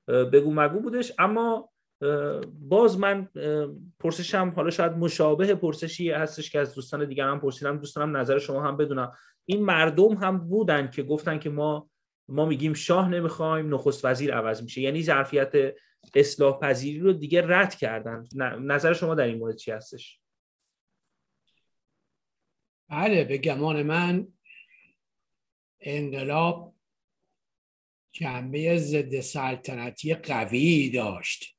Speaker 1: بگو مگو بودش. اما باز من پرسشم حالا شاید مشابه پرسشی هستش که از دوستان دیگر هم پرسیدم. دوستانم نظر شما هم بدونم. این مردم هم بودن که گفتن که ما ما میگیم شاه نمی‌خوایم نخست وزیر عوض میشه. یعنی ظرفیت اصلاح پذیری رو دیگه رد کردن. نظر شما در این مورد چی هستش؟
Speaker 2: بله به گمان من انقلاب جنبه ضد سلطنتی قوی داشت.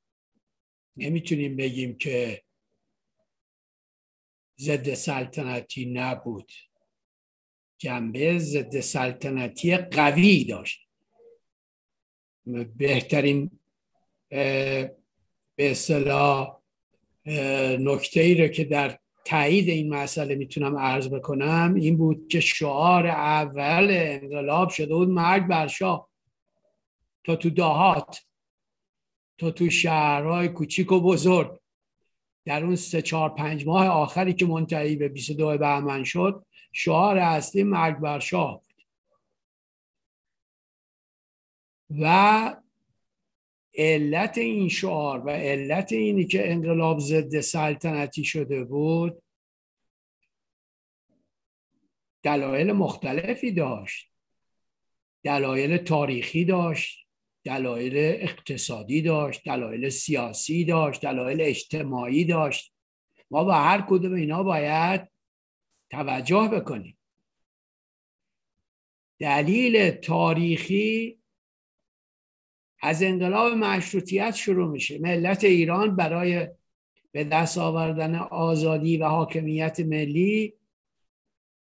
Speaker 2: نمی‌تونیم بگیم که ضد سلطنتی نبود. جنبه ضد سلطنتی قوی داشت. بهترین به اصطلاح نکته ای رو که در تایید این مسئله می‌تونم عرض بکنم این بود که شعار اول انقلاب شده بود مرگ بر شاه. تا تو دهات تا تو شهرهای کوچیک و بزرگ. در اون سه چهار پنج ماه آخری که منتهی به 22 بهمن شد شعار اصلی مرگ بر شاه بود. و علت این شعار و علت اینی که انقلاب ضد سلطنتی شده بود دلایل مختلفی داشت. دلایل تاریخی داشت دلایل اقتصادی داشت دلایل سیاسی داشت دلایل اجتماعی داشت. ما با هر کدوم اینا باید توجه بکنیم. دلیل تاریخی از انقلاب مشروطیت شروع میشه. ملت ایران برای به دست آوردن آزادی و حاکمیت ملی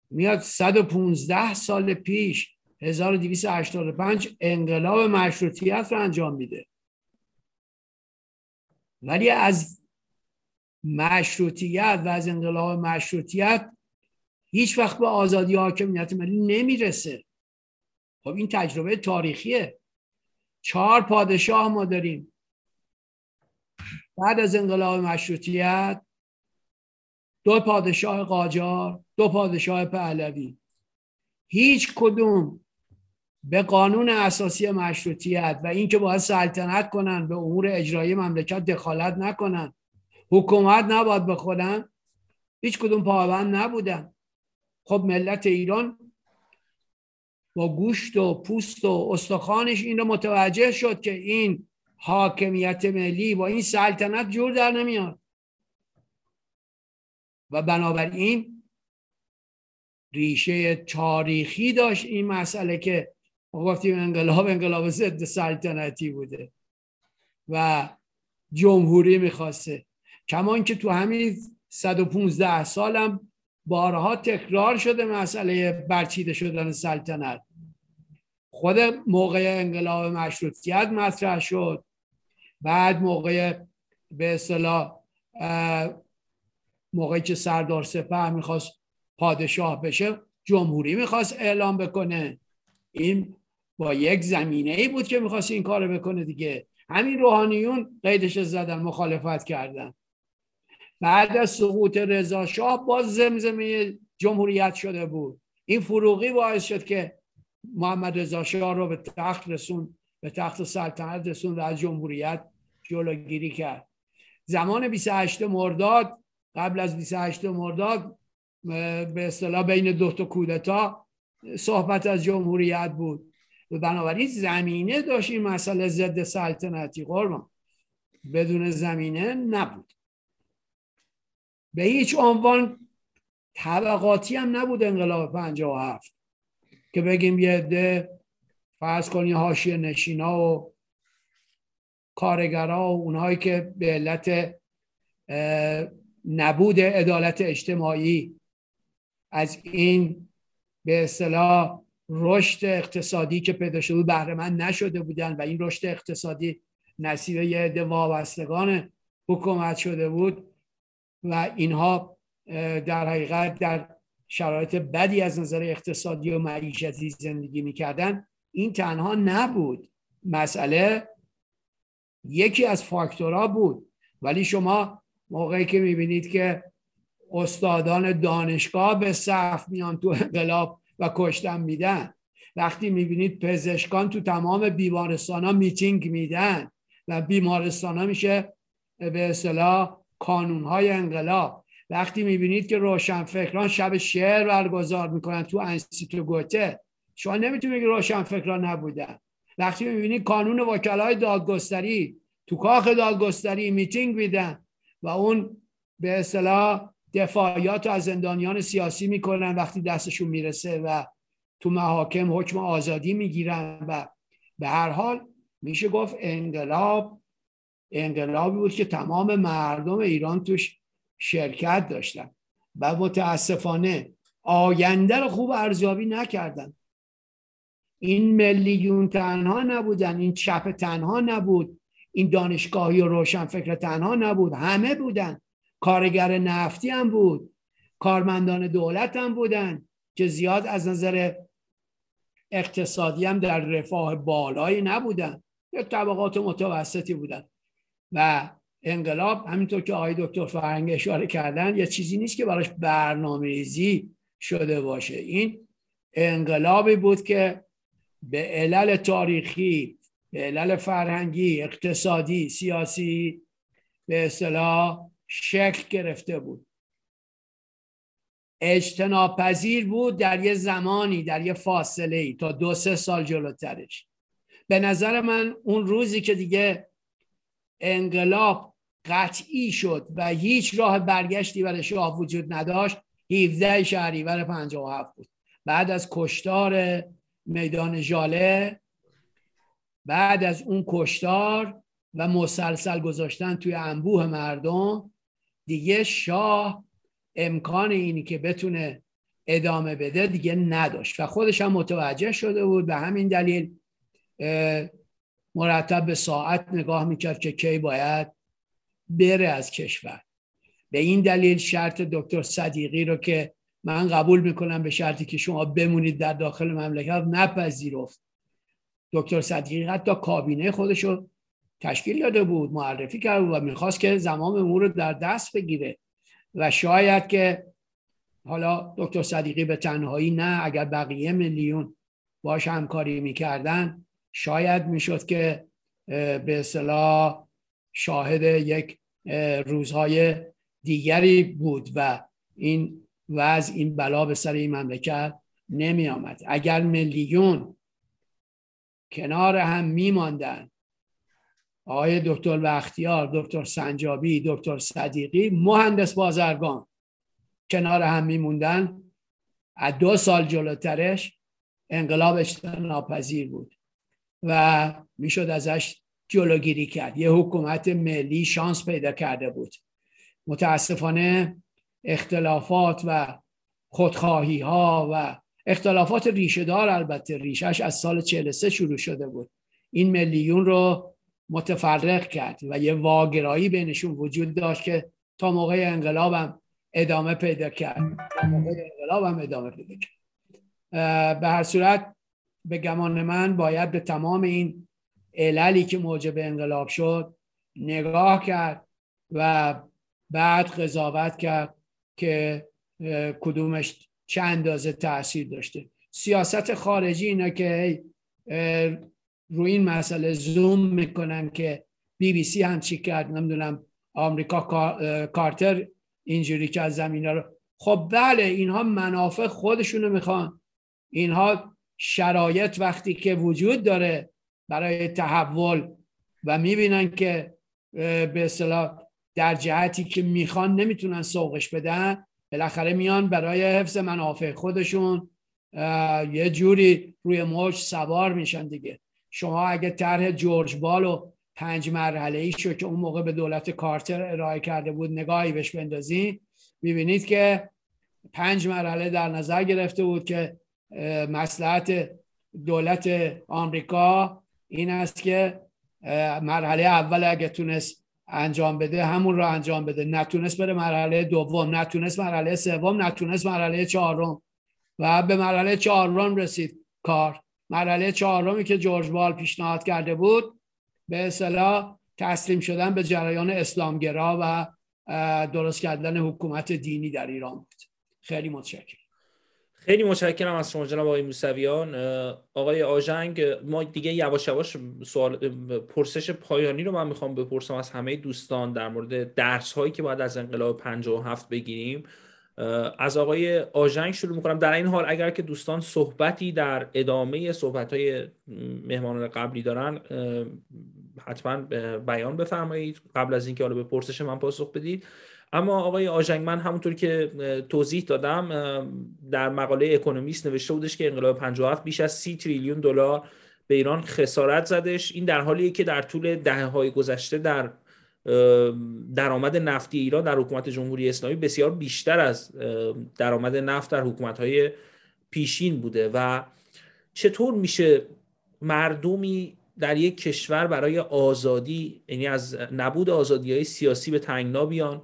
Speaker 2: میاد 115 سال پیش 1285 انقلاب مشروطیت رو انجام میده. ولی از مشروطیت و از انقلاب مشروطیت هیچ وقت به آزادی حاکمیت ملی نمی‌رسه. خب این تجربه تاریخیه. چهار پادشاه ما داریم. بعد از انقلاب مشروطیت دو پادشاه قاجار دو پادشاه پهلوی. هیچ کدوم به قانون اساسی مشروطیت و اینکه باید سلطنت کنن به امور اجرایی مملکت دخالت نکنن. حکومت نباید بخورن هیچ کدوم پابند نبودن. خب ملت ایران با گوشت و پوست و استخوانش این رو متوجه شد که این حاکمیت ملی با این سلطنت جور در نمیاد. و بنابراین ریشه تاریخی داشت این مسئله که ما گفتیم انقلاب انقلاب ضد سلطنتی بوده و جمهوری می‌خواسته. کمان که تو همین 115 سالم بارها تکرار شده مسئله برچیده شدن سلطنت. خود موقع انقلاب مشروطیت مطرح شد. بعد موقع به اصطلاح موقعی که سردار سپه می‌خواست پادشاه بشه جمهوری می‌خواست اعلام بکنه. این با یک زمینه ای بود که می‌خواست این کار بکنه دیگه. همین روحانیون قیدش زدن مخالفت کردن. بعد از سقوط رضا شاه باز زمزمه جمهوریت شده بود. این فروغی باعث شد که محمد رضا شاه رو به تخت رسون به تخت سلطنت رسون و از جمهوریت جلوگیری کرد. زمان 28 مرداد قبل از 28 مرداد به اصطلاح بین دو تا کودتا صحبت از جمهوریت بود. و بنابراین زمینه داشت این مسئله ضد سلطنتی قربان. بدون زمینه نبود. به هیچ عنوان طبقاتی هم نبود انقلاب 57 که بگیم یه عده فرض کنی حاشیه نشینا و کارگرا و اونهایی که به علت نبود عدالت اجتماعی از این به اصطلاح رشد اقتصادی که پیدا شده بود بهره نشده بودن و این رشد اقتصادی نصیب یه عده وابستگان حکومت شده بود. و اینها در حقیقت در شرایط بدی از نظر اقتصادی و معیشتی زندگی می‌کردن. این تنها نبود. مسئله یکی از فاکتورها بود. ولی شما موقعی که می‌بینید که استادان دانشگاه به صف میان تو انقلاب و کشتن میدن. وقتی می‌بینید پزشکان تو تمام بیمارستان ها میتینگ میدن و بیمارستان ها میشه به اصطلاح کانون های انقلاب. وقتی می‌بینید که روشنفکران شب شعر برگزار می‌کنن تو انستیتو گوته شما نمی‌تونید که روشنفکران نبودن. وقتی می‌بینید کانون وکلای دادگستری تو کاخ دادگستری میتینگ میدن و اون به اصطلاح دفاعیات از زندانیان سیاسی می‌کنن وقتی دستشون می‌رسه و تو محاکم حکم آزادی می‌گیرن و به هر حال میشه گفت انقلاب انقلابی بود که تمام مردم ایران توش شرکت داشتن و متاسفانه آینده رو خوب ارزیابی نکردن. این ملیون تنها نبودن این چپ تنها نبود این دانشگاهی و روشنفکر تنها نبود همه بودن. کارگر نفتی هم بود کارمندان دولت هم بودن که زیاد از نظر اقتصادی هم در رفاه بالایی نبودن. یک طبقات متوسطی بودن. و انقلاب همینطور که آقای دکتر فرهنگ اشاره کردن یه چیزی نیست که براش برنامه ریزی شده باشه. این انقلابی بود که به علل تاریخی به علل فرهنگی اقتصادی سیاسی به اصطلاح شکل گرفته بود. اجتناب پذیر بود در یه زمانی در یه فاصله ای تا دو سه سال جلوترش. به نظر من اون روزی که دیگه انقلاب قطعی شد و هیچ راه برگشتی برای شاه وجود نداشت. 17 شهریور 57 بود. بعد از کشتار میدان ژاله بعد از اون کشتار و مسلسل گذاشتن توی انبوه مردم دیگه شاه امکان اینی که بتونه ادامه بده دیگه نداشت و خودش هم متوجه شده بود. به همین دلیل مرتب به ساعت نگاه می‌کرد که کی باید بره از کشور. به این دلیل شرط دکتر صدیقی رو که من قبول می‌کنم به شرطی که شما بمونید در داخل مملکت نپذیرفت. دکتر صدیقی حتی کابینه خودش رو تشکیل داده بود معرفی کرد و می‌خواست که زمام امور رو در دست بگیره. و شاید که حالا دکتر صدیقی به تنهایی نه اگر بقیه میلیون باش همکاری می‌کردن شاید می‌شد که به اصطلاح شاهد یک روزهای دیگری بود و این وضع این بلا به سر این مملکت نمی آمد اگر میلیون کنار هم میماندن آقای دکتر بختیار دکتر سنجابی دکتر صدیقی مهندس بازرگان کنار هم میموندن از دو سال جلوترش انقلاب ناپذیر بود. و می‌شد ازش جلوگیری کرد. یه حکومت ملی شانس پیدا کرده بود. متاسفانه اختلافات و خودخواهی ها و اختلافات ریشه دار البته ریشش از سال 43 شروع شده بود. این ملیون رو متفرق کرد و یه واگرایی بینشون وجود داشت که تا موقع انقلابم ادامه پیدا کرد. تا موقع انقلابم ادامه پیدا کرد. به هر صورت به گمان من باید به تمام این عللی که موجب انقلاب شد نگاه کرد و بعد قضاوت کرد که کدومش چه اندازه تاثیر داشته. سیاست خارجی اینا که روی این مسئله زوم می‌کنن که بی بی سی هم چی کرد نمی‌دونم آمریکا کارتر اینجوری که از زمین رو خب بله اینها منافع خودشونو می‌خوان. اینها شرایط وقتی که وجود داره برای تحول و می‌بینن که به اصطلاح در جهتی که می‌خوان نمی‌تونن سوقش بدن بالاخره میان برای حفظ منافع خودشون یه جوری روی موج سوار میشن دیگه. شما اگه طرح جورج بالو پنج مرحله ای شو که اون موقع به دولت کارتر ارائه کرده بود نگاهی بهش بندازین می‌بینید که پنج مرحله در نظر گرفته بود که مسلحت دولت آمریکا این است که مرحله اول اگه تونست انجام بده همون رو انجام بده. نتونست بره مرحله دوم نتونست مرحله سوم نتونست مرحله چهارم. و به مرحله چهارم رسید کار. مرحله چهارمی که جورج بال پیشنهاد کرده بود به اصطلاح تسلیم شدن به جریان اسلامگرا و درست کردن حکومت دینی در ایران بود. خیلی متشکرم.
Speaker 1: خیلی متشکرم از شما جناب آقای موسویان. آقای آژنگ ما دیگه یواش یواش سوال پرسش پایانی رو من می‌خوام بپرسم از همه دوستان در مورد درس هایی که باید از انقلاب 57 بگیریم. از آقای آژنگ شروع می‌کنم. در این حال اگر که دوستان صحبتی در ادامه صحبت های مهمانان قبلی دارن حتما بیان بفرمایید. قبل از اینکه حالا به پرسش من پاسخ بدید اما آقای آژنگ من همونطور که توضیح دادم در مقاله اکونومیست نوشته بودش که انقلاب 57 بیش از 30 تریلیون دلار به ایران خسارت زدش. این در حالیه که در طول دهه های گذشته در درآمد نفتی ایران در حکومت جمهوری اسلامی بسیار بیشتر از درآمد نفت در حکومت های پیشین بوده و چطور میشه مردمی در یک کشور برای آزادی یعنی از نبود آزادی های سیاسی به تنگنا بیان؟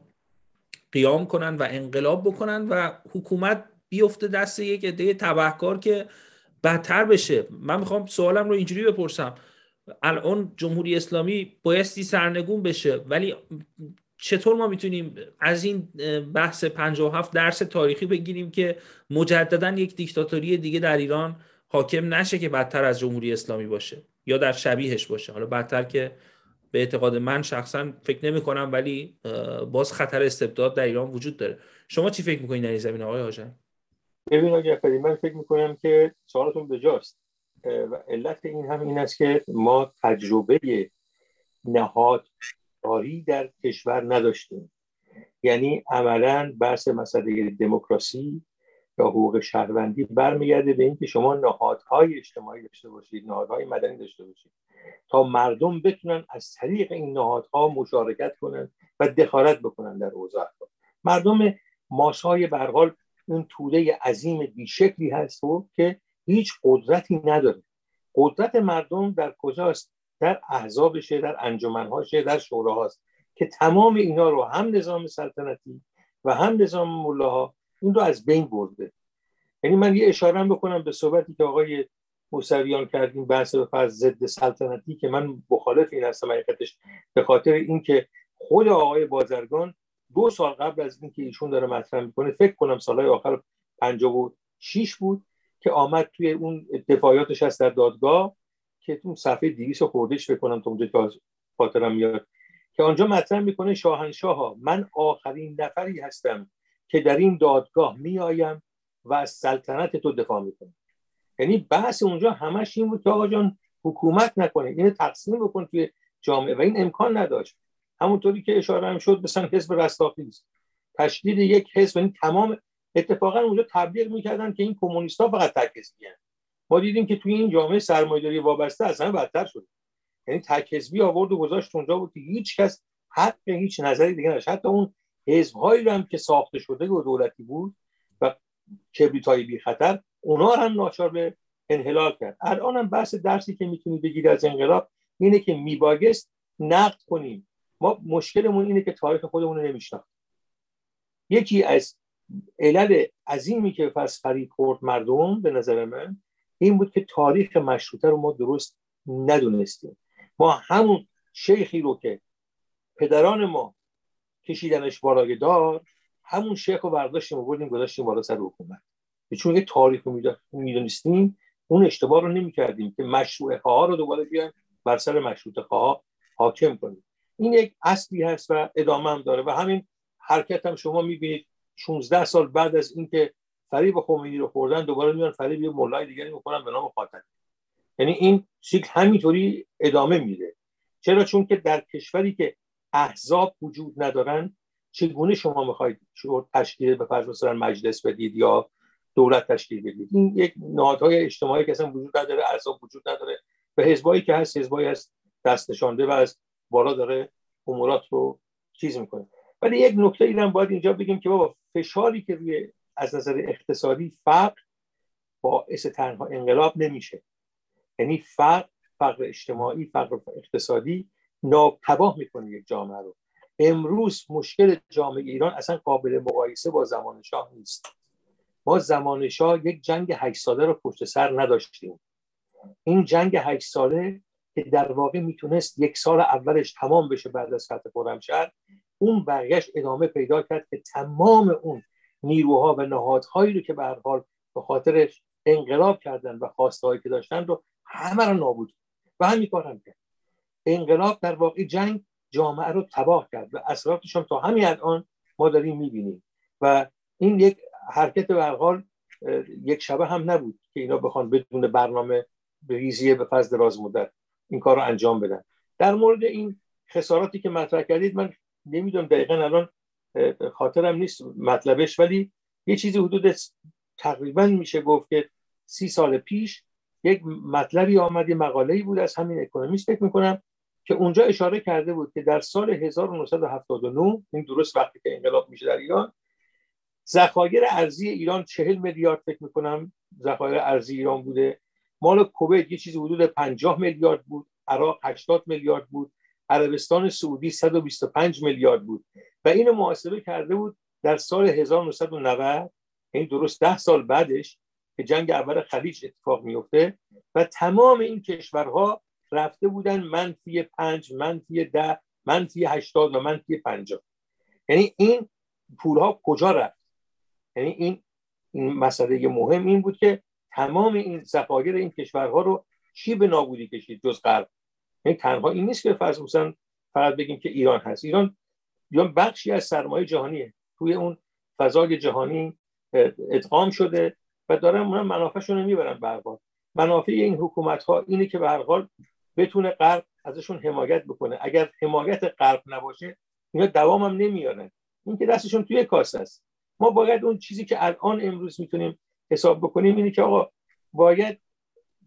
Speaker 1: قیام کنن و انقلاب بکنن و حکومت بیفته دست یک عده تبهکار که بدتر بشه. من می‌خوام سوالم رو اینجوری بپرسم. الان جمهوری اسلامی بایستی سرنگون بشه ولی چطور ما می‌تونیم از این بحث 57 درس تاریخی بگیریم که مجددا یک دیکتاتوری دیگه در ایران حاکم نشه که بدتر از جمهوری اسلامی باشه یا در شبیهش باشه؟ حالا بدتر که به اعتقاد من شخصا فکر نمی کنم ولی باز خطر استبداد در ایران وجود داره. شما چی فکر می‌کنید در این زمین آقای هاجن
Speaker 3: ببین آقای من فکر می‌کنم که سوالتون بجاست. و علت این هم این است که ما تجربه نهادداری در کشور نداشتیم. یعنی عملا بحث مسئله دموکراسی یا حقوق شهروندی برمیگرده به اینکه شما نهادهای اجتماعی داشته باشید نهادهای مدنی داشته باشید. تا مردم بتونن از طریق این نهادها مشارکت کنند و دخالت بکنن در اوضاع مردم ماسای برحال اون توده عظیم بیشکلی هست و که هیچ قدرتی نداره. قدرت مردم در کجاست؟ در احزابشه در انجمنهاشه در شوراهاست که تمام اینا رو هم نظام سلطنتی و هم نظام ملاها این رو از بین برده. یعنی من یه اشاره بکنم به صحبتی که آقای موسویان کردیم بحث به ضد سلطنتی که من مخالف این هستم حقیقتش به خاطر اینکه خود آقای بازرگان دو سال قبل از اینکه ایشون داره مطرح می‌کنه فکر کنم سالهای آخر 56 بود که آمد توی اون دفاعاتش هست در دادگاه که اون صفحه 200 خوردش بکنم تا اونجا که خاطرم میاد که آنجا مطرح می‌کنه شاهنشاه ها من آخرین نفری هستم که در این دادگاه میآیم و از سلطنت تو دفاع می‌کنم یعنی بحث اونجا همش این بود که آقا جان حکومت نکنه اینو تقسیم بکن توی جامعه. و این امکان نداشت. همونطوری که اشاره هم شد مثلا حزب رستاخیز. تشکیل یک حزب. یعنی تمام اتفاقا اونجا تبلیغ می‌کردن که این کمونیست‌ها فقط تک ما دیدیم که توی این جامعه سرمایه‌داری وابسته اصلا بدتر شد یعنی تک آورد و گذاشت اونجا بود که هیچ کس حق هیچ نظری دیگه نداشت. حتی اون حزب‌هایی هم که ساخته شده و دولتی بود و کبریت‌های بی خطر اونا هم ناچار به انحلال کرد. الان هم بحث درسی که می‌تونی بگیری از انقلاب اینه که میباگست نقد کنیم. ما مشکلمون اینه که تاریخ خودمون رو نمیشناخت یکی از علل عظیمی که پس فرید خورد مردم به نظر من این بود که تاریخ مشروطه رو ما درست ندونستیم. ما همون شیخی رو که پدران ما کشیدنش بالای دار. همون شیخ رو برداشتیم و بردیم گذاشتیم بالا سر حکومت. چون که تاریخ رو می‌دونستیم اون اشتباه رو نمی‌کردیم که مشروع ها رو دوباره بیایم بر سر مشروط ها حاکم کنیم. این یک اصلی هست و ادامه هم داره و همین حرکت هم شما می‌بینید. 16 سال بعد از اینکه فریب خمینی رو خوردن دوباره میان فریب یه مولای دیگری می‌کنن به نام خاتمی. یعنی این سیکل همینطوری ادامه میده. چرا؟ چون که در کشوری که احزاب وجود ندارن چگونه شما می‌خواید تشکیل به فرض مثلا مجلس بدید یا دولت تشکیل بدید؟ این یک نهادهای اجتماعی که اصلا وجود نداره احزاب وجود نداره. و حزبایی که هست حزبایی هست دست نشانده و از بالا داره امورات رو چیز می‌کنه. ولی یک نکته ای هم باید اینجا بگیم که بابا فشاری که روی از نظر اقتصادی فقر باعث تنها انقلاب نمیشه. یعنی فقر فقر اجتماعی فقر اقتصادی ناتباه می‌کنه یک جامعه رو. امروز مشکل جامعه ایران اصلا قابل مقایسه با زمان شاه نیست. ما زمان شاه یک جنگ هشت ساله رو پشت سر نداشتیم. این جنگ هشت ساله که در واقع می‌تونست یک سال اولش تمام بشه بعد از فتح خرمشهر اون برگشت ادامه پیدا کرد که تمام اون نیروها و نهادهایی رو که به حال به خاطرش انقلاب کردن و خواستهایی که داشتن رو همه رو نابود و همین کار هم کرد. انقلاب در واقع جنگ جامعه رو تباه کرد و اثراتش هم تا همین الان ما داریم می‌بینیم. و این یک حرکت به حال یک شبه هم نبود که اینا بخوان بدون برنامه ریزیه به فضل دراز مدت این کار رو انجام بدن. در مورد این خساراتی که مطرح کردید من نمی‌دونم دقیقا الان خاطرم نیست مطلبش ولی یه چیزی حدود تقریبا میشه گفت که سی سال پیش یک مطلبی آمد مقاله بود از همین اکونومیست فکر می‌کنم که اونجا اشاره کرده بود که در سال 1979 این درست وقتی که انقلاب میشه در ایران ذخایر ارزی ایران چهل میلیارد فکر می‌کنم ذخایر ارزی ایران بوده. مال کویت یه چیزی حدود 50 میلیارد بود عراق 80 میلیارد بود عربستان سعودی 125 میلیارد بود. و اینو محاسبه کرده بود در سال 1990 این درست ده سال بعدش که جنگ اول خلیج اتفاق میفته و تمام این کشورها رفته بودن منفی پنج منفی ده منفی هشتاد و منفی پنجاه. یعنی این پولها کجا رفت؟ یعنی این مسئله مهم این بود که تمام این ذخایر این کشورها رو چی به نابودی کشید جز غرب؟ یعنی تنها این نیست که فرض مثلا فقط بگیم که ایران هست. ایران ایران بخشی از سرمایه جهانیه. توی اون فضای جهانی ادغام شده و دارن اونم منافعشون رو می‌برن به منافع این حکومت ها اینه که به بتونه غرب ازشون حمایت بکنه. اگر حمایت غرب نباشه اینا دوام هم نمیارن. این که دستشون توی کاسه است. ما باید اون چیزی که الان امروز می‌تونیم حساب بکنیم اینه که آقا باید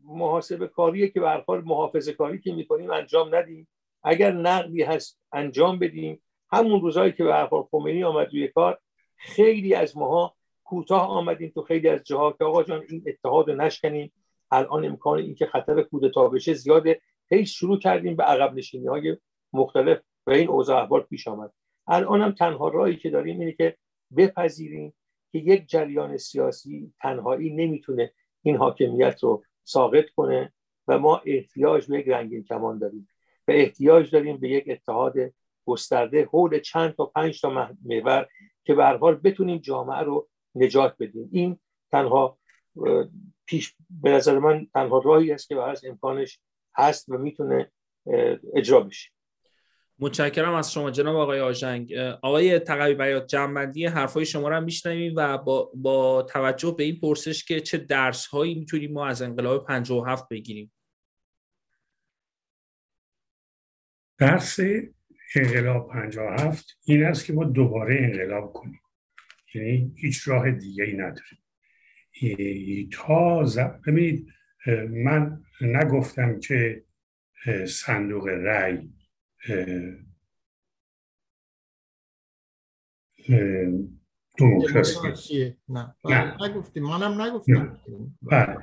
Speaker 3: محاسبه کاریه که به حال محافظه کاری که می‌کنیم انجام ندیم. اگر نقدی هست انجام بدیم. همون روزایی که به حال خمینی آمد روی کار خیلی از ماها کوتاه آمدیم تو خیلی از جاها که آقا جان این اتحاد نشکنیم. الان امکان اینکه خطر کودتا بشه زیاده. هی شروع کردیم به عقب نشینی های مختلف و این اوضاع احوال پیش آمد. الان هم تنها راهی که داریم اینه که بپذیریم که یک جریان سیاسی تنهایی نمی‌تونه این حاکمیت رو ساقط کنه و ما احتیاج به یک رنگین کمان داریم. و احتیاج داریم به یک اتحاد گسترده حول چند تا پنج تا محور که به حال بتونیم جامعه رو نجات بدیم. این تنها پیش به نظر من تنها راهی است که از امکانش هست و می‌تونه اجرا بشه.
Speaker 1: متشکرم از شما جناب آقای آژنگ. آقای تقوی بیات جنبندی حرفای شما رو هم میشنویم و با, با توجه به این پرسش که چه درس هایی می‌تونیم ما از انقلاب 57 بگیریم؟
Speaker 4: درس انقلاب 57 این است که ما دوباره انقلاب کنیم. یعنی هیچ راه دیگه ای نداریم تا ببینید من نگفتم که صندوق رأی
Speaker 5: دموکراسی. نه. نگفتیم. منم نگفتم.
Speaker 4: بله.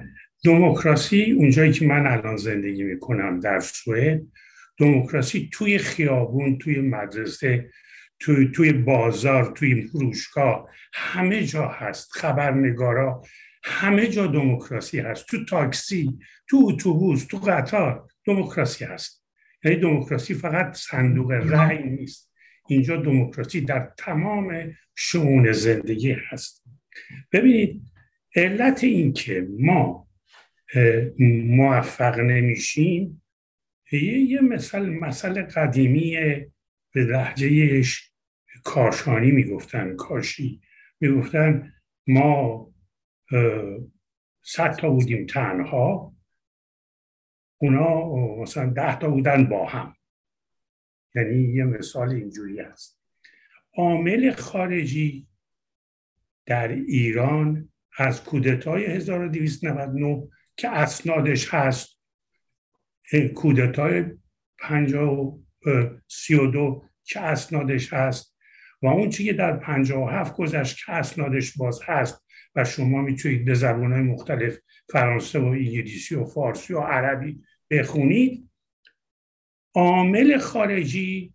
Speaker 4: دموکراسی اونجایی که من الان زندگی می‌کنم در سوئد دموکراسی توی خیابون توی مدرسه توی, توی بازار توی فروشگاه همه جا هست. خبرنگارا همه جا دموکراسی هست. تو تاکسی تو اتوبوس تو قطار دموکراسی هست. یعنی دموکراسی فقط صندوق رأی نیست. اینجا دموکراسی در تمام شعون زندگی هست. ببینید علت این که ما موفق نمیشیم یه مثل مسئله قدیمی به لحجهش کاشانی می‌گفتن کاشی می‌گفتن ما صد تا بودیم تنها. اونا مثلا ده تا بودن با هم. یعنی یه مثال اینجوری هست. عامل خارجی در ایران از کودتای 1299 که اسنادش هست کودتای 32 که اسنادش هست و اون چی که در 57 گذشت که اسنادش باز هست و شما می‌تونید به زبانهای مختلف فرانسه و انگلیسی و فارسی و عربی بخونید. عامل خارجی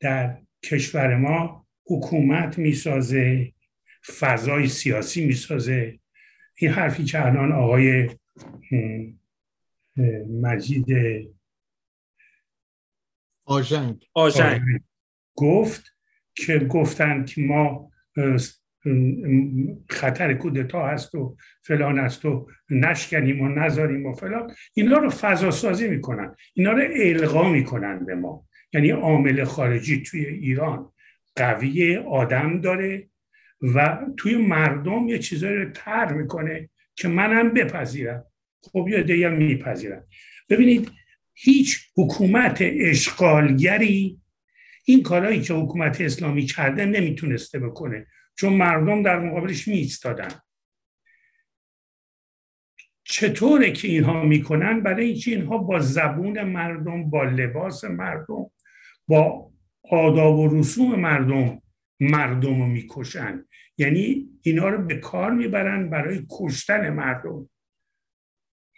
Speaker 4: در کشور ما حکومت می‌سازه فضای سیاسی می‌سازه. این حرفی که الان آقای مجید
Speaker 5: آژنگ
Speaker 4: گفت که گفتن که ما خطر کودتا هست و فلان است و نشکنیم و نذاریم و فلان اینا رو فضا سازی می‌کنن. اینا رو القا می‌کنن به ما. یعنی عامل خارجی توی ایران قوی آدم داره و توی مردم یه چیزایی رو تر می‌کنه که منم بپذیرم. خب یه دیگه میپذیرم. ببینید هیچ حکومت اشغالگری این کارهایی که حکومت اسلامی کرده نمی‌تونسته بکنه. چون مردم در مقابلش میستادن چطوره که اینها می‌کنن؟ برای اینکه اینها با زبون مردم با لباس مردم با آداب و رسوم مردم مردم رو می‌کشن. یعنی اینا رو به کار می‌برن برای کشتن مردم.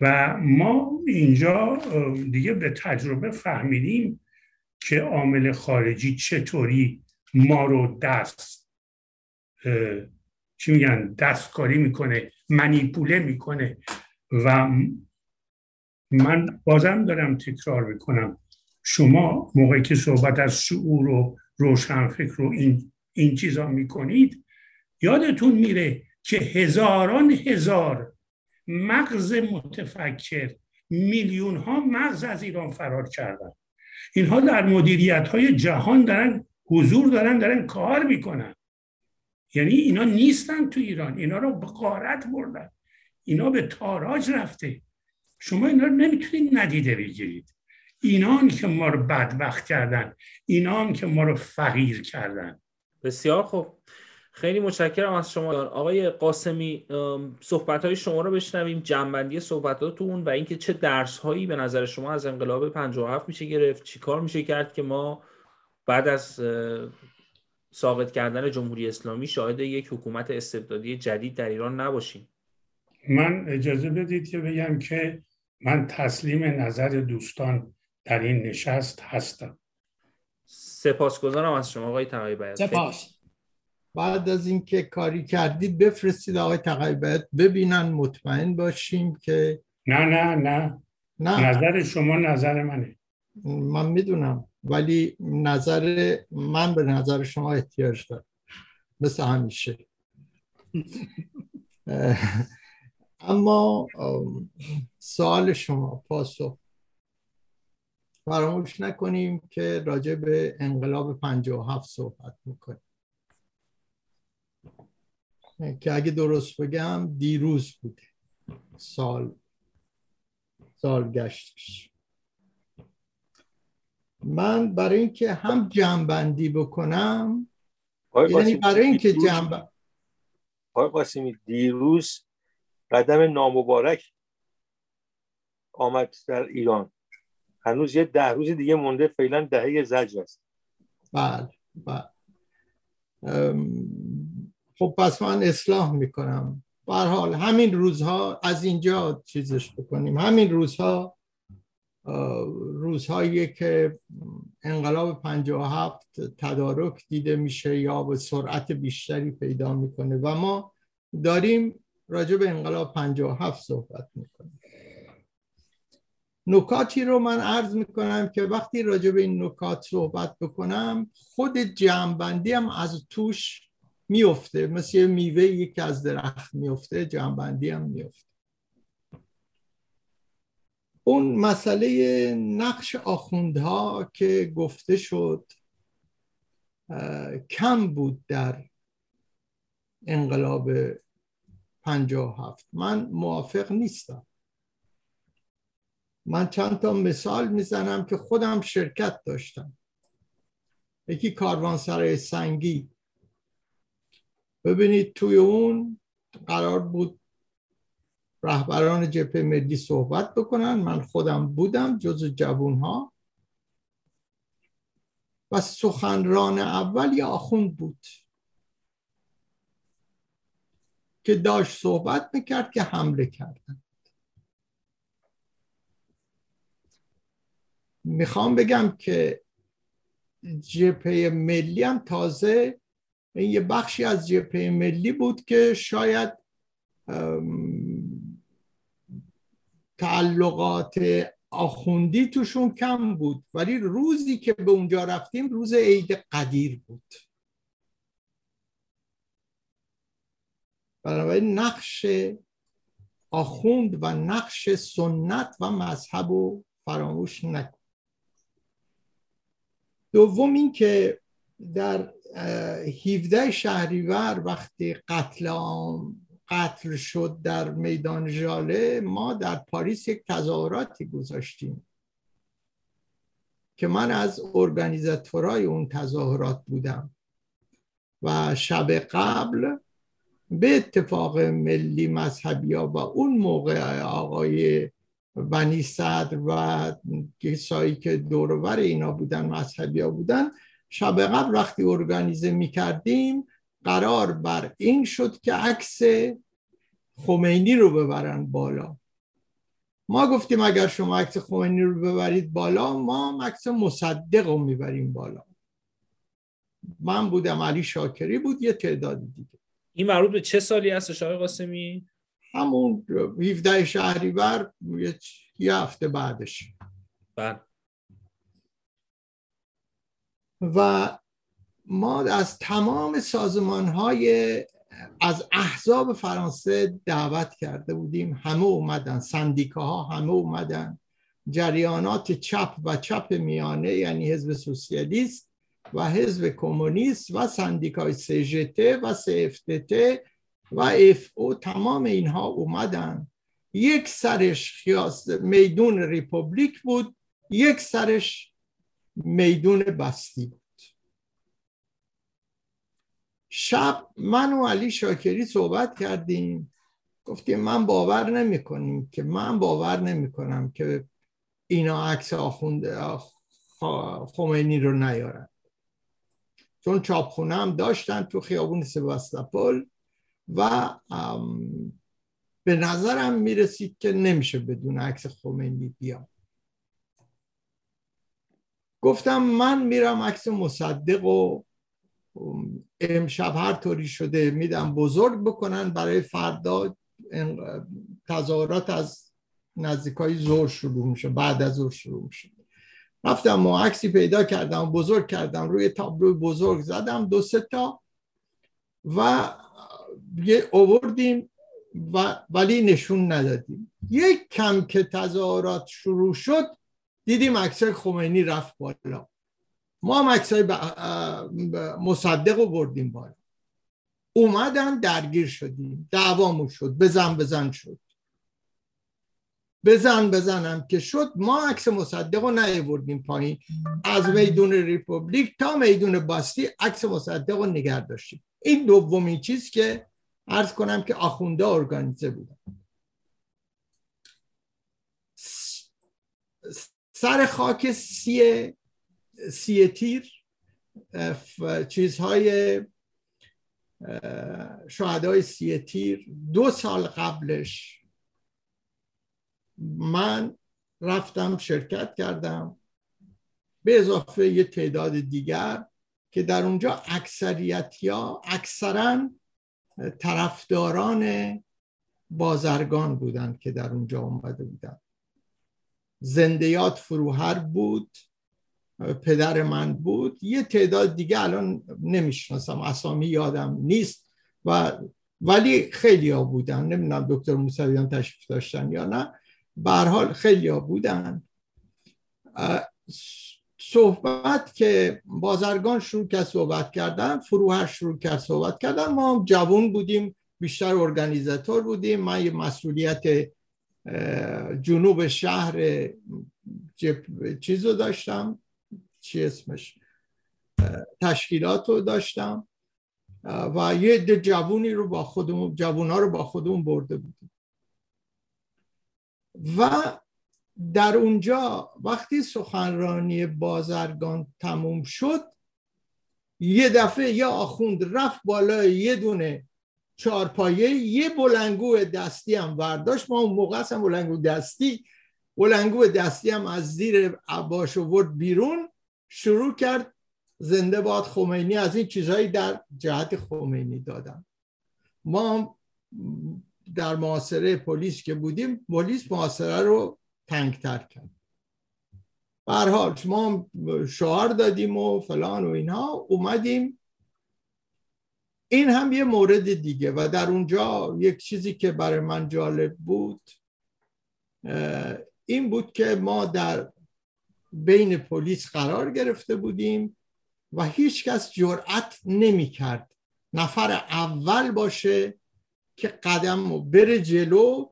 Speaker 4: و ما اینجا دیگه به تجربه فهمیدیم که عامل خارجی چطوری ما رو دست چی میگن دستکاری می‌کنه منیپوله می‌کنه و من بازم دارم تکرار می‌کنم. شما موقعی که صحبت از شعور و روشنفکر و این, این چیزا می‌کنید یادتون میره که هزاران هزار مغز متفکر میلیون ها مغز از ایران فرار کردن. اینها در مدیریت های جهان دارن حضور دارن دارن کار می‌کنن. یعنی اینا نیستن تو ایران. اینا رو به قارت بردن. اینا به تاراج رفته. شما اینا رو نمی‌تونید ندیده بگیرید. اینان که ما رو بدبخت کردن اینان که ما رو فقیر کردن.
Speaker 1: بسیار خوب. خیلی متشکرم از شما. آقای قاسمی صحبت های شما رو بشنویم. جنبندی صحبتاتون و اینکه چه درس هایی به نظر شما از انقلاب 57 میشه گرفت چیکار میشه کرد که ما بعد از ساقط کردن جمهوری اسلامی شاهد یک حکومت استبدادی جدید در ایران نباشیم.
Speaker 4: من اجازه بدید که بگم که من تسلیم نظر دوستان در این نشست هستم.
Speaker 1: سپاسگزارم از شما آقای تقایی
Speaker 2: سپاس.
Speaker 5: بعد از اینکه کاری کردید بفرستید آقای تقیبت ببینن مطمئن باشیم که
Speaker 4: نه نه نه. نه. نظر شما نظر منه.
Speaker 5: من می‌دونم. ولی نظر من به نظر شما احتیاج دارم. مثل همیشه. اما سوال شما پاسخ. فراموش نکنیم که راجع به انقلاب 57 صحبت می‌کنیم. که اگه درست بگم دیروز بوده. سال سال گشتش من برای اینکه هم جمعبندی بکنم یعنی برای اینکه جمع
Speaker 3: آقای قاسمی دیروز قدم نامبارک آمد در ایران. هنوز یه ده روز دیگه مونده فعلا دهه زجر است.
Speaker 5: بله بله. خب پس من اصلاح می‌کنم. حال همین روزها از اینجا چیزش بکنیم. همین روزها روزهایی که انقلاب 57 تدارک دیده میشه یا به سرعت بیشتری پیدا می‌کنه و ما داریم راجع به انقلاب 57 صحبت می‌کنیم. نکاتی رو من عرض می‌کنم که وقتی راجع به این نکات صحبت بکنم خود جمعبندی هم از توش میفته مثل میوه یکی از درخت میفته جنبندی هم میفته اون مسئله نقش آخوندها که گفته شد کم بود در انقلاب پنجاه هفت. من موافق نیستم. من چند تا مثال می‌زنم که خودم شرکت داشتم. یکی کاروانسرای سنگی. ببینید توی اون قرار بود رهبران جبهه ملی صحبت بکنن. من خودم بودم جز جوون ها و سخنران اول یا آخوند بود که داشت صحبت می‌کرد که حمله کردن. می‌خوام بگم که جبهه ملی هم تازه این یه بخشی از جبهه ملی بود که شاید تعلقات آخوندی توشون کم بود ولی روزی که به اونجا رفتیم روز عید قدیر بود. بنابراین نقش آخوند و نقش سنت و مذهب رو فراموش نکن. دوم این که در 17 شهریور وقتی قتل عام قتل شد در میدان ژاله ما در پاریس یک تظاهراتی گذاشتیم که من از ارگانیزاتورای اون تظاهرات بودم و شب قبل به اتفاق ملی مذهبی ها و اون موقع آقای بنی صدر و کسایی که دورور اینا بودن مذهبی ها بودن شب قبل وقتی ارگانیزه می کردیم قرار بر این شد که عکس خمینی رو ببرن بالا. ما گفتیم اگر شما عکس خمینی رو ببرید بالا ما عکس مصدق رو می‌بریم بالا. من بودم علی شاکری بود یه تعداد دیگه.
Speaker 1: این مربوط به چه سالی هست آقای قاسمی؟
Speaker 5: همون 17 شهریور یه هفته بعدش.
Speaker 1: بله.
Speaker 5: و ما از تمام سازمان های از احزاب فرانسه دعوت کرده بودیم. همه اومدن سندیکاها همه اومدن. جریانات چپ و چپ میانه یعنی حزب سوسیالیست و حزب کمونیست و سندیکای CGT و CFDT و FO تمام اینها اومدن. یک سرش میدون République بود یک سرش میدون Bastille شب من و علی شاکری صحبت کردیم. گفتیم من باور نمی کنیم که من باور نمی کنم که اینا عکس آخوند خمینی رو نیارن. چون چاپخونه هم داشتن تو خیابون سباستاپول و به نظرم می‌رسید که نمیشه بدون عکس خمینی بیام گفتم من میرم عکس مصدق و امشب هر طوری شده میدم بزرگ بکنن برای فردا تظاهرات از نزدیکای زور شروع میشه بعد از زور شروع میشه. رفتم و عکسی پیدا کردم بزرگ کردم روی تابلو بزرگ زدم دو سه تا و یه اووردیم و ولی نشون ندادیم. یک کم که تظاهرات شروع شد دیدیم عکسای خمینی رفت بالا. ما هم عکسای مصدق رو بردیم بالا. اومدن درگیر شدیم. دعوامون شد. بزن بزن شد. بزن بزنم که شد ما عکس مصدق رو نیوردیم پایین. از میدون ریپوبلیک تا میدون باستی عکس مصدق رو نگه داشتیم. این دومین چیز که عرض کنم که آخونده ارگانیزه بودن سر خاک سی سی تیر چیزهای شهدای سی تیر. دو سال قبلش من رفتم شرکت کردم به اضافه یه تعداد دیگر که در اونجا اکثریت یا اکثرا طرفداران بازرگان بودند که در اونجا اومده بودن زندیات فروهر بود. پدر من بود. یه تعداد دیگه الان نمی‌شناسم. اسامی یادم نیست. و ولی خیلی ها بودن. نمی‌دونم دکتر موسویان تشریف داشتن یا نه. به حال خیلی ها بودن صحبت که بازرگان شروع کرد صحبت کردن فروهر شروع کرد صحبت کردن. ما هم جوون بودیم بیشتر ارگانیزاتور بودیم. من یه مسئولیت جنوب شهر چیز رو داشتم. چی اسمش؟ تشکیلات رو داشتم. و یه ده جوونی رو با خودمون جوونا رو با خودمون برده بودیم. و در اونجا وقتی سخنرانی بازرگان تموم شد یه دفعه یه آخوند رفت بالای یه دونه چارپایه یه بلنگو دستی هم برداشت. ما اون موقع هم بلنگو دستی بلنگو دستی هم از زیر عباش ورد بیرون. شروع کرد زنده باد خمینی. از این چیزهایی در جهت خمینی دادن ما در معاصره پلیس که بودیم پلیس معاصره رو تنگتر کرد. حال ما شعار دادیم و فلان و اینها اومدیم. این هم یه مورد دیگه و در اونجا یک چیزی که برای من جالب بود این بود که ما در بین پلیس قرار گرفته بودیم و هیچ کس جرأت نمی کرد نفر اول باشه که قدم و بره جلو.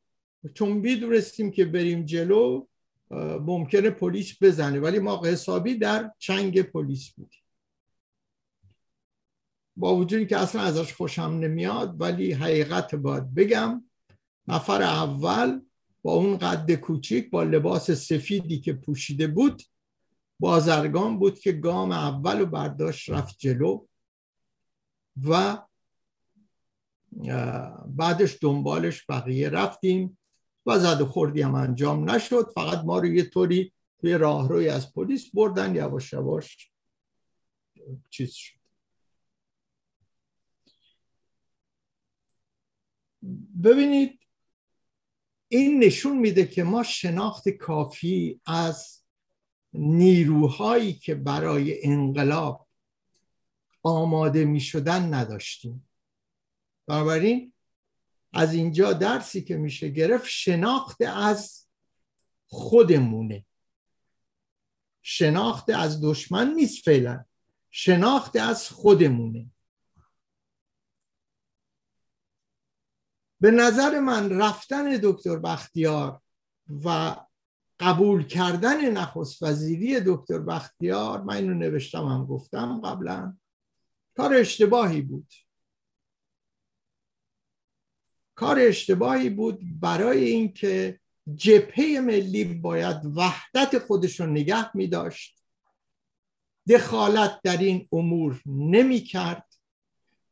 Speaker 5: چون می‌دونستیم که بریم جلو ممکنه پلیس بزنه ولی ما حسابی در چنگ پلیس بودیم. با وجودی که اصلا ازش خوشم نمیاد ولی حقیقت باید بگم نفر اول اون قد کوچیک با لباس سفیدی که پوشیده بود بازرگان بود که گام اول و برداشت رفت جلو و بعدش دنبالش بقیه رفتیم و زد خوردی هم انجام نشد. فقط ما رو یه طوری توی راهروی از پلیس بردن یواش یواش چیز شد. ببینید این نشون میده که ما شناخت کافی از نیروهایی که برای انقلاب آماده می شدن نداشتیم. بنابراین از اینجا درسی که میشه گرفت شناخت از خودمونه. شناخت از دشمن نیست فعلا. شناخت از خودمونه. به نظر من رفتن دکتر بختیار و قبول کردن نخست وزیری دکتر بختیار من اینو نوشتم هم گفتم قبلا کار اشتباهی بود. کار اشتباهی بود برای اینکه جبهه ملی باید وحدت خودش رو نگه می داشت. دخالت در این امور نمی کرد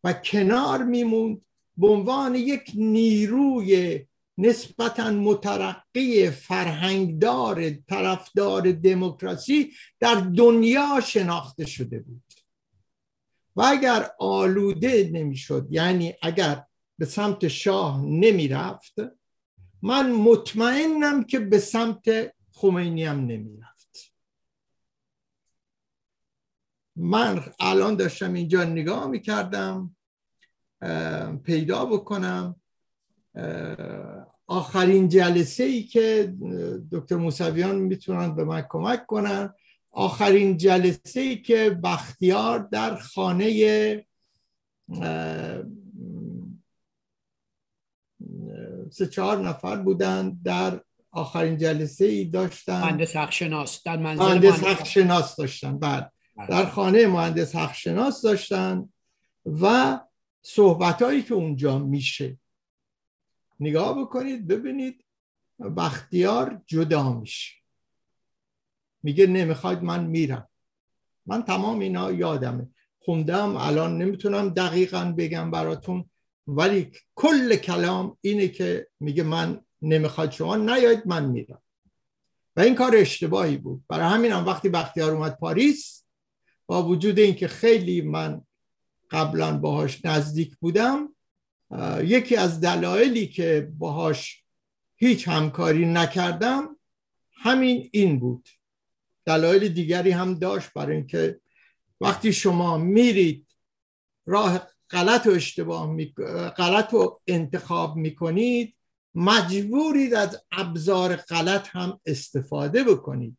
Speaker 5: و کنار میموند به عنوان یک نیروی نسبتا مترقی فرهنگدار طرفدار دموکراسی در دنیا شناخته شده بود. و اگر آلوده نمی‌شد یعنی اگر به سمت شاه نمی‌رفت من مطمئنم که به سمت خمینی هم نمی‌رفت. من الان داشتم اینجا نگاه می‌کردم. پیدا بکنم. آخرین جلسه ای که دکتر موسویان می‌تونن به من کمک کنن. آخرین جلسه ای که بختیار در خانه سه چهار نفر بودن. در آخرین جلسه ای داشتن.
Speaker 2: مهندس حقشناس. در
Speaker 5: مهندس حقشناس. داشتن. بعد بله. در خانه مهندس حقشناس داشتن و صحبت هایی که اونجا میشه. نگاه بکنید ببینید بختیار جدا میشه. میگه نمی‌خواید من میرم. من تمام اینا یادمه. خوندم الان نمی‌تونم دقیقا بگم براتون ولی کل کلام اینه که میگه من نمی‌خواد شما نیاید من میرم. و این کار اشتباهی بود. برای همین هم وقتی بختیار اومد پاریس با وجود اینکه خیلی من قبلا باهاش نزدیک بودم یکی از دلایلی که باهاش هیچ همکاری نکردم همین این بود. دلایل دیگری هم داشت برای اینکه وقتی شما میرید راه غلط و اشتباه می... غلط و انتخاب می‌کنید مجبورید از ابزار غلط هم استفاده بکنید.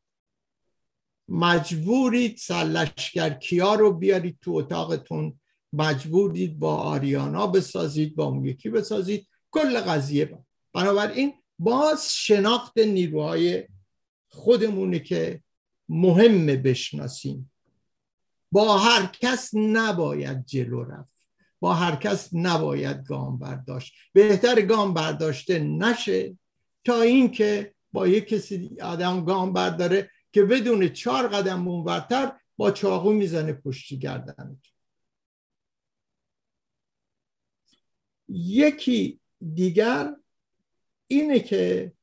Speaker 5: مجبورید کیا رو بیارید تو اتاقتون. مجبورید با آریانا بسازید با اون یکی بسازید. کل قضیه با. بنابراین باز شناخت نیروهای خودمونه که مهمه بشناسیم. با هر کس نباید جلو رفت. با هر کس نباید گام برداشت. بهتر گام برداشته نشه تا اینکه با یک کسی آدم گام برداره که بدون چهار قدم مونورتر با چاقو می‌زنه پشتی گردن یکی دیگر اینه که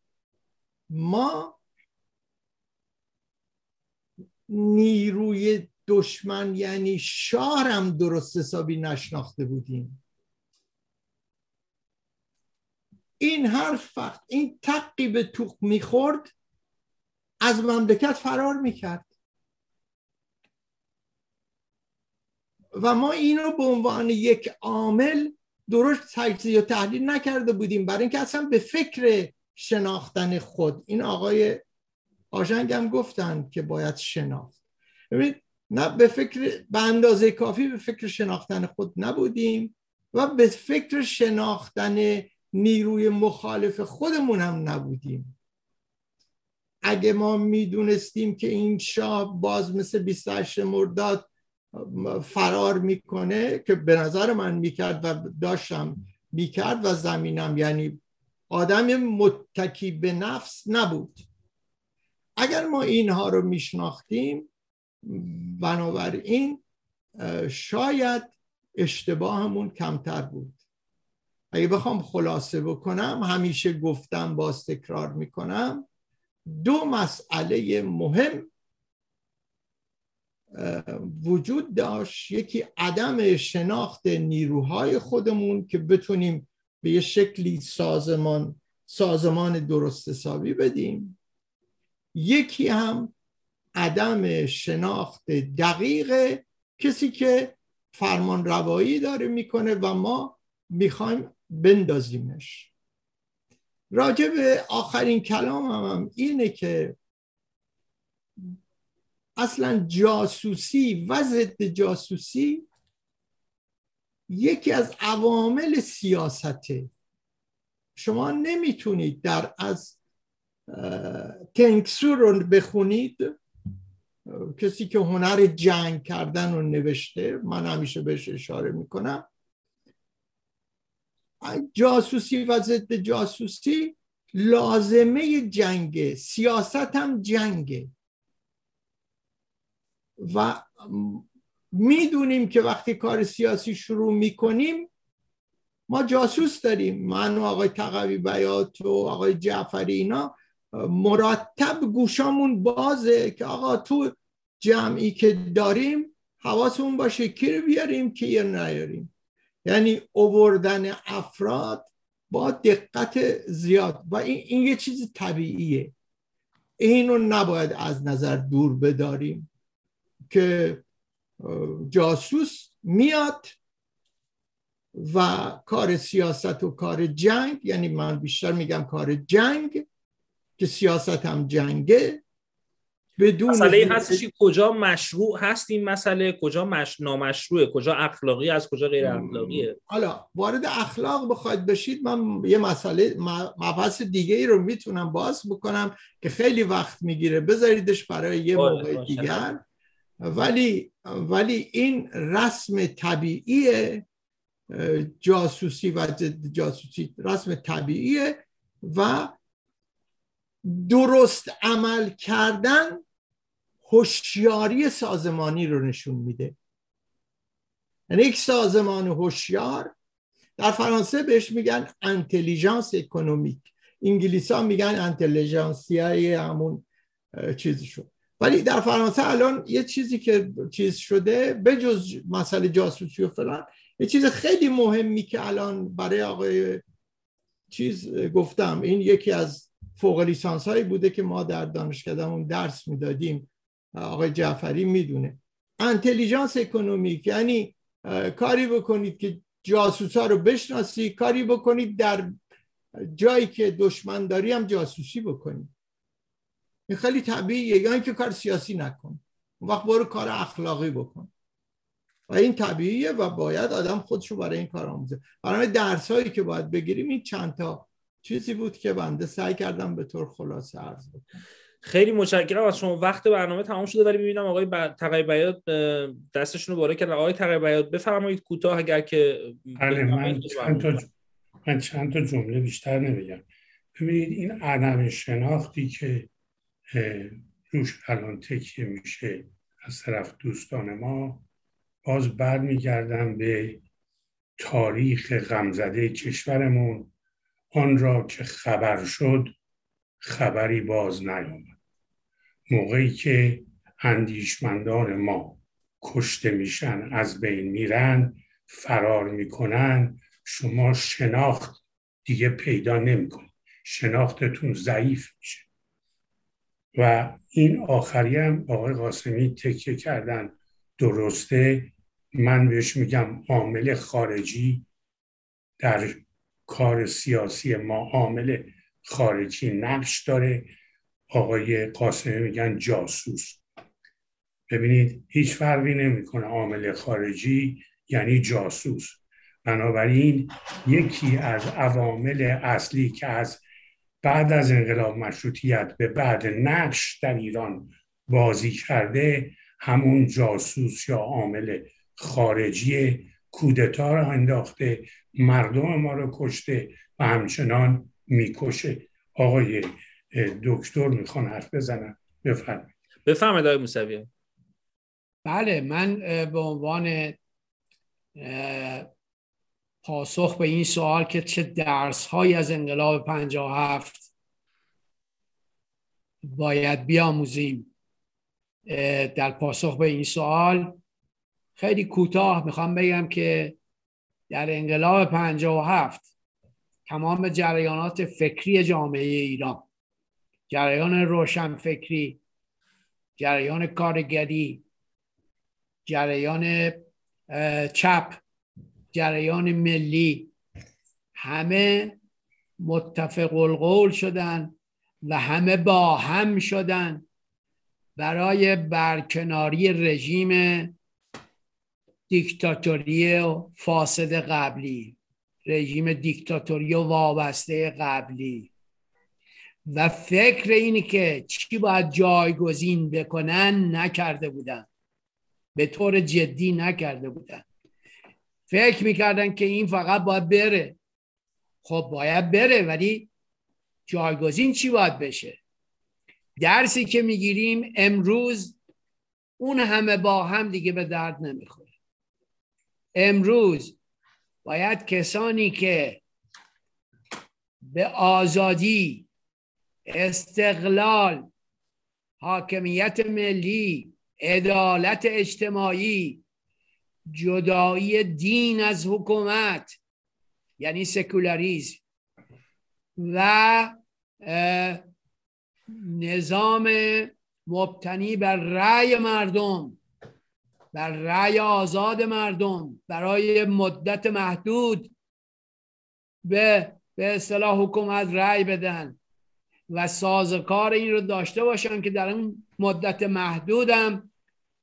Speaker 5: ما نیروی دشمن یعنی شاه درست حسابی نشناخته بودیم. این حرف وقت این تقی به توق می‌خورد از مملکت فرار می‌کرد. و ما اینو به عنوان یک عامل درست تجزیه و تحلیل نکرده بودیم. برای اینکه اصلا به فکر شناختن خود این آقای آژنگ هم گفتن که باید شناخت. ببینید نه به فکر به اندازه کافی به فکر شناختن خود نبودیم و به فکر شناختن نیروی مخالف خودمون هم نبودیم. اگه ما می‌دونستیم که این شاه باز مثل 28 مرداد فرار می‌کنه که به نظر من می‌کرد و داشتم می‌کرد و زمینم یعنی آدم متکی به نفس نبود. اگر ما اینها رو میشناختیم بنابراین شاید اشتباهمون کمتر بود. اگه بخوام خلاصه بکنم همیشه گفتم باز تکرار می‌کنم دو مسئله مهم وجود داشت یکی عدم شناخت نیروهای خودمون که بتونیم به یه شکلی سازمان سازمان درست حسابی بدیم. یکی هم عدم شناخت دقیق کسی که فرمان روایی داره می‌کنه و ما می‌خوایم بندازیمش. راجع به آخرین کلام هم, اینه که اصلا جاسوسی و ضد جاسوسی یکی از عوامل سیاسته. شما نمی‌تونید در از کنگسو رو بخونید. کسی که هنر جنگ کردن رو نوشته من همیشه بهش اشاره می‌کنم. جاسوسی و ضد جاسوسی لازمه جنگه سیاست هم جنگه. و می‌دونیم که وقتی کار سیاسی شروع می‌کنیم ما جاسوس داریم. من و آقای تقوی بیات و آقای جعفری اینا مرتب گوشامون بازه که آقا تو جمعی که داریم حواسمون باشه کی رو بیاریم کی رو نیاریم. یعنی اووردن افراد با دقت زیاد. و این, این یه چیز طبیعیه. اینو نباید از نظر دور بداریم. که جاسوس میاد و کار سیاست و کار جنگ یعنی من بیشتر میگم کار جنگ که سیاست هم جنگه
Speaker 1: بدون مسئله هستش کجا مشروع هست این مسئله کجا مش... نامشروعه کجا اخلاقی از کجا غیر اخلاقیه؟
Speaker 5: حالا وارد اخلاق بخواید بشید من یه مسئله مبحث دیگه ای رو می‌تونم باز بکنم که خیلی وقت می‌گیره بذاریدش برای یه موقع دیگر. ولی ولی این رسم طبیعی جاسوسی و جاسوسی رسم طبیعیه و درست عمل کردن هوشیاری سازمانی رو نشون میده. یعنی یک سازمان هوشیار در فرانسه بهش میگن انتلیجانس اکونومیک انگلیس میگن انتلیجانسیای همون چیزشون ولی در فرانسه الان یه چیزی که چیز شده به جز مسئله جاسوسی و فلان یه چیز خیلی مهمی که الان برای آقای چیز گفتم. این یکی از فوق لیسانس هایی بوده که ما در دانشکدهمون درس می‌دادیم. آقای جعفری می‌دونه. انتلیجانس اکونومیک یعنی کاری بکنید که جاسوس ها رو بشناسی کاری بکنید در جایی که دشمن داری هم جاسوسی بکنید. این خیلی طبیعیه یا اینکه کار سیاسی نکن. اون وقت برو کار اخلاقی بکن. و این طبیعیه و باید آدم خودش رو برای این کار آموزه. برای درس هایی که باید بگیریم این چند تا چیزی بود که بنده سعی کردم به طور خلاصه عرض بکنم.
Speaker 1: خیلی متشکرم از شما. وقت برنامه تمام شده ولی می‌بینم آقای تقی بیاد دستشون رو باره کردن آقای تقی بیاد بفرمایید کوتاه اگر که
Speaker 4: بله من چند تا من چند تا جمله بیشتر نمیگم ببینید این عدم شناختی که روش الان تکیه میشه از طرف دوستان ما. باز برمیگردم به تاریخ غمزده کشورمون. آن را که خبر شد خبری باز نیامد. موقعی که اندیشمندان ما کشته میشن از بین میرن فرار می‌کنن شما شناخت دیگه پیدا نمی‌کنید. شناختتون ضعیف میشه. و این آخری هم آقای قاسمی تکیه کردن. درسته. من بهش میگم عامل خارجی. در کار سیاسی ما عامل خارجی نقش داره. آقای قاسمی میگن جاسوس. ببینید هیچ فرقی نمی‌کنه عامل خارجی یعنی جاسوس. بنابراین یکی از عوامل اصلی که از بعد از انقلاب مشروطیت به بعد نقش در ایران بازی کرده همون جاسوس یا عامل خارجی کودتا رو انداخته مردم ما رو کشته و همچنان می‌کشه. آقای دکتر می‌خوان حرف بزنن؟ بفرمایید.
Speaker 1: بفرمایید آقای موسوی.
Speaker 2: بله من به عنوان پاسخ به این سوال که چه درس هایی از انقلاب 57 باید بیاموزیم. در پاسخ به این سوال خیلی کوتاه می‌خوام بگم که در انقلاب 57 تمام جریانات فکری جامعه ایران جریان روشن فکری جریان کارگری جریان چپ جریان ملی. همه متفق القول شدن و همه با هم شدن برای برکناری رژیم دیکتاتوری فاسد قبلی رژیم دیکتاتوری و وابسته قبلی. و فکر اینی که چی باید جایگزین بکنن نکرده بودن. به طور جدی نکرده بودن. فکر می‌کردن که این فقط باید بره. خب باید بره ولی جایگزین چی باید بشه؟ درسی که می‌گیریم امروز اون همه با هم دیگه به درد نمی‌خوره. امروز باید کسانی که به آزادی استقلال حاکمیت ملی عدالت اجتماعی جدایی دین از حکومت یعنی سکولاریزم و نظام مبتنی بر رأی مردم بر رأی آزاد مردم برای مدت محدود به به اصطلاح حکومت رأی بدن و سازکار این رو داشته باشن که در اون مدت محدودم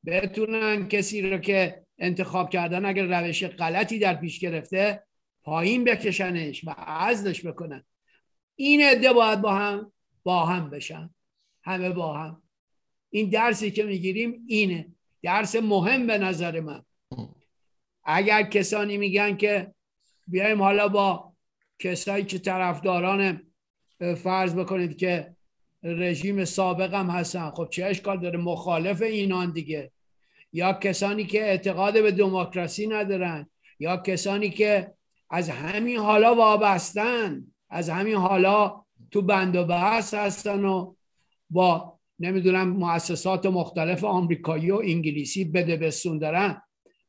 Speaker 2: بتونن کسی رو که انتخاب کردن اگر روش غلطی در پیش گرفته پایین بکشنش و عزلش بکنن. این عده باید با هم با هم بشن. همه با هم. این درسی که می‌گیریم اینه. درس مهم به نظر من. اگر کسانی میگن که بیایم حالا با کسایی که طرفداران فرض بکنید که رژیم سابق هم هستن خب چه اشکال داره؟ مخالف اینان دیگه. یا کسانی که اعتقاد به دموکراسی ندارن یا کسانی که از همین حالا وابستن از همین حالا تو بند و بحث هستن و با نمی‌دونم مؤسسات مختلف آمریکایی و انگلیسی بده بسون دارن.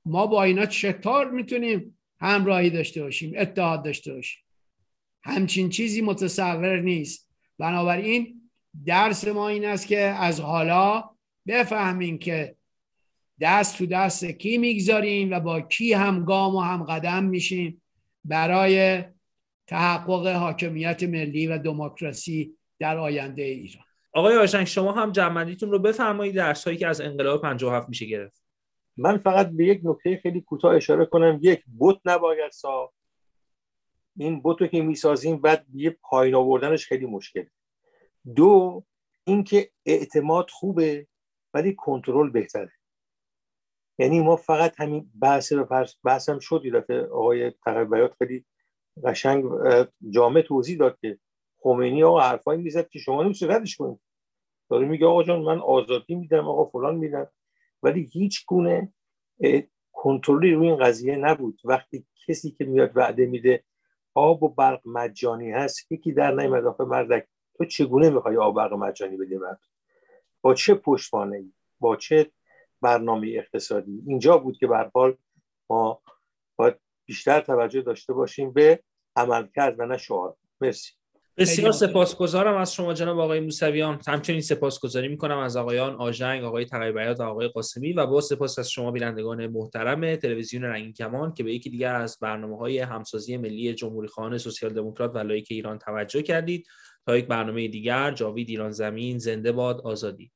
Speaker 2: ما با اینا چطور می‌تونیم همراهی داشته باشیم اتحاد داشته باشیم؟ همچین چیزی متصور نیست. بنابراین درس ما این است که از حالا بفهمیم که دست تو دست کی می‌گذاریم و با کی همگام و هم قدم میشیم برای تحقق حاکمیت ملی و دموکراسی در آینده ایران.
Speaker 1: آقای آشنگ شما هم جمعندیتون رو بفرمایید درس هایی که از انقلاب 57 میشه گرفت.
Speaker 3: من فقط به یک نکته خیلی کوتاه اشاره کنم. یک بوت نباید ساخت. این بوت رو که می‌سازیم بعد یه پایین آوردنش خیلی مشکل. دو اینکه اعتماد خوبه ولی کنترل بهتره. یعنی ما فقط همین بحث رو بحث هم شد دفعه آقای تقیبیات خیلی قشنگ جامع توضیح داد که خمینی آقا حرفایی می‌زد که شما نمیشه ردش کنید داره میگه آقا جان من آزادی میدم آقا فلان میدم. ولی هیچ گونه کنترلی روی این قضیه نبود. وقتی کسی که میاد وعده میده آب و برق مجانی هست یکی در نیمد آخه مردک تو چگونه می‌خوای آب برق مجانی بدی مرد با چه پشتوانه با چه برنامه اقتصادی. اینجا بود که به ما باید بیشتر توجه داشته باشیم به عمل کرد و نه شعار. مرسی.
Speaker 1: بسیار سپاسگزارم از شما جناب آقای موسویان. همچنین سپاسگزاری می‌کنم از آقایان آژنگ آقای تقیبیات و آقای قاسمی و با سپاس از شما بینندگان محترم تلویزیون رنگین کمان که به یکی دیگر از برنامه های همسازی ملی جمهوری خانه سوسیال دموکرات و لایک ایران توجه کردید. تا یک برنامه دیگر جاوید ایران زمین زنده باد آزادی.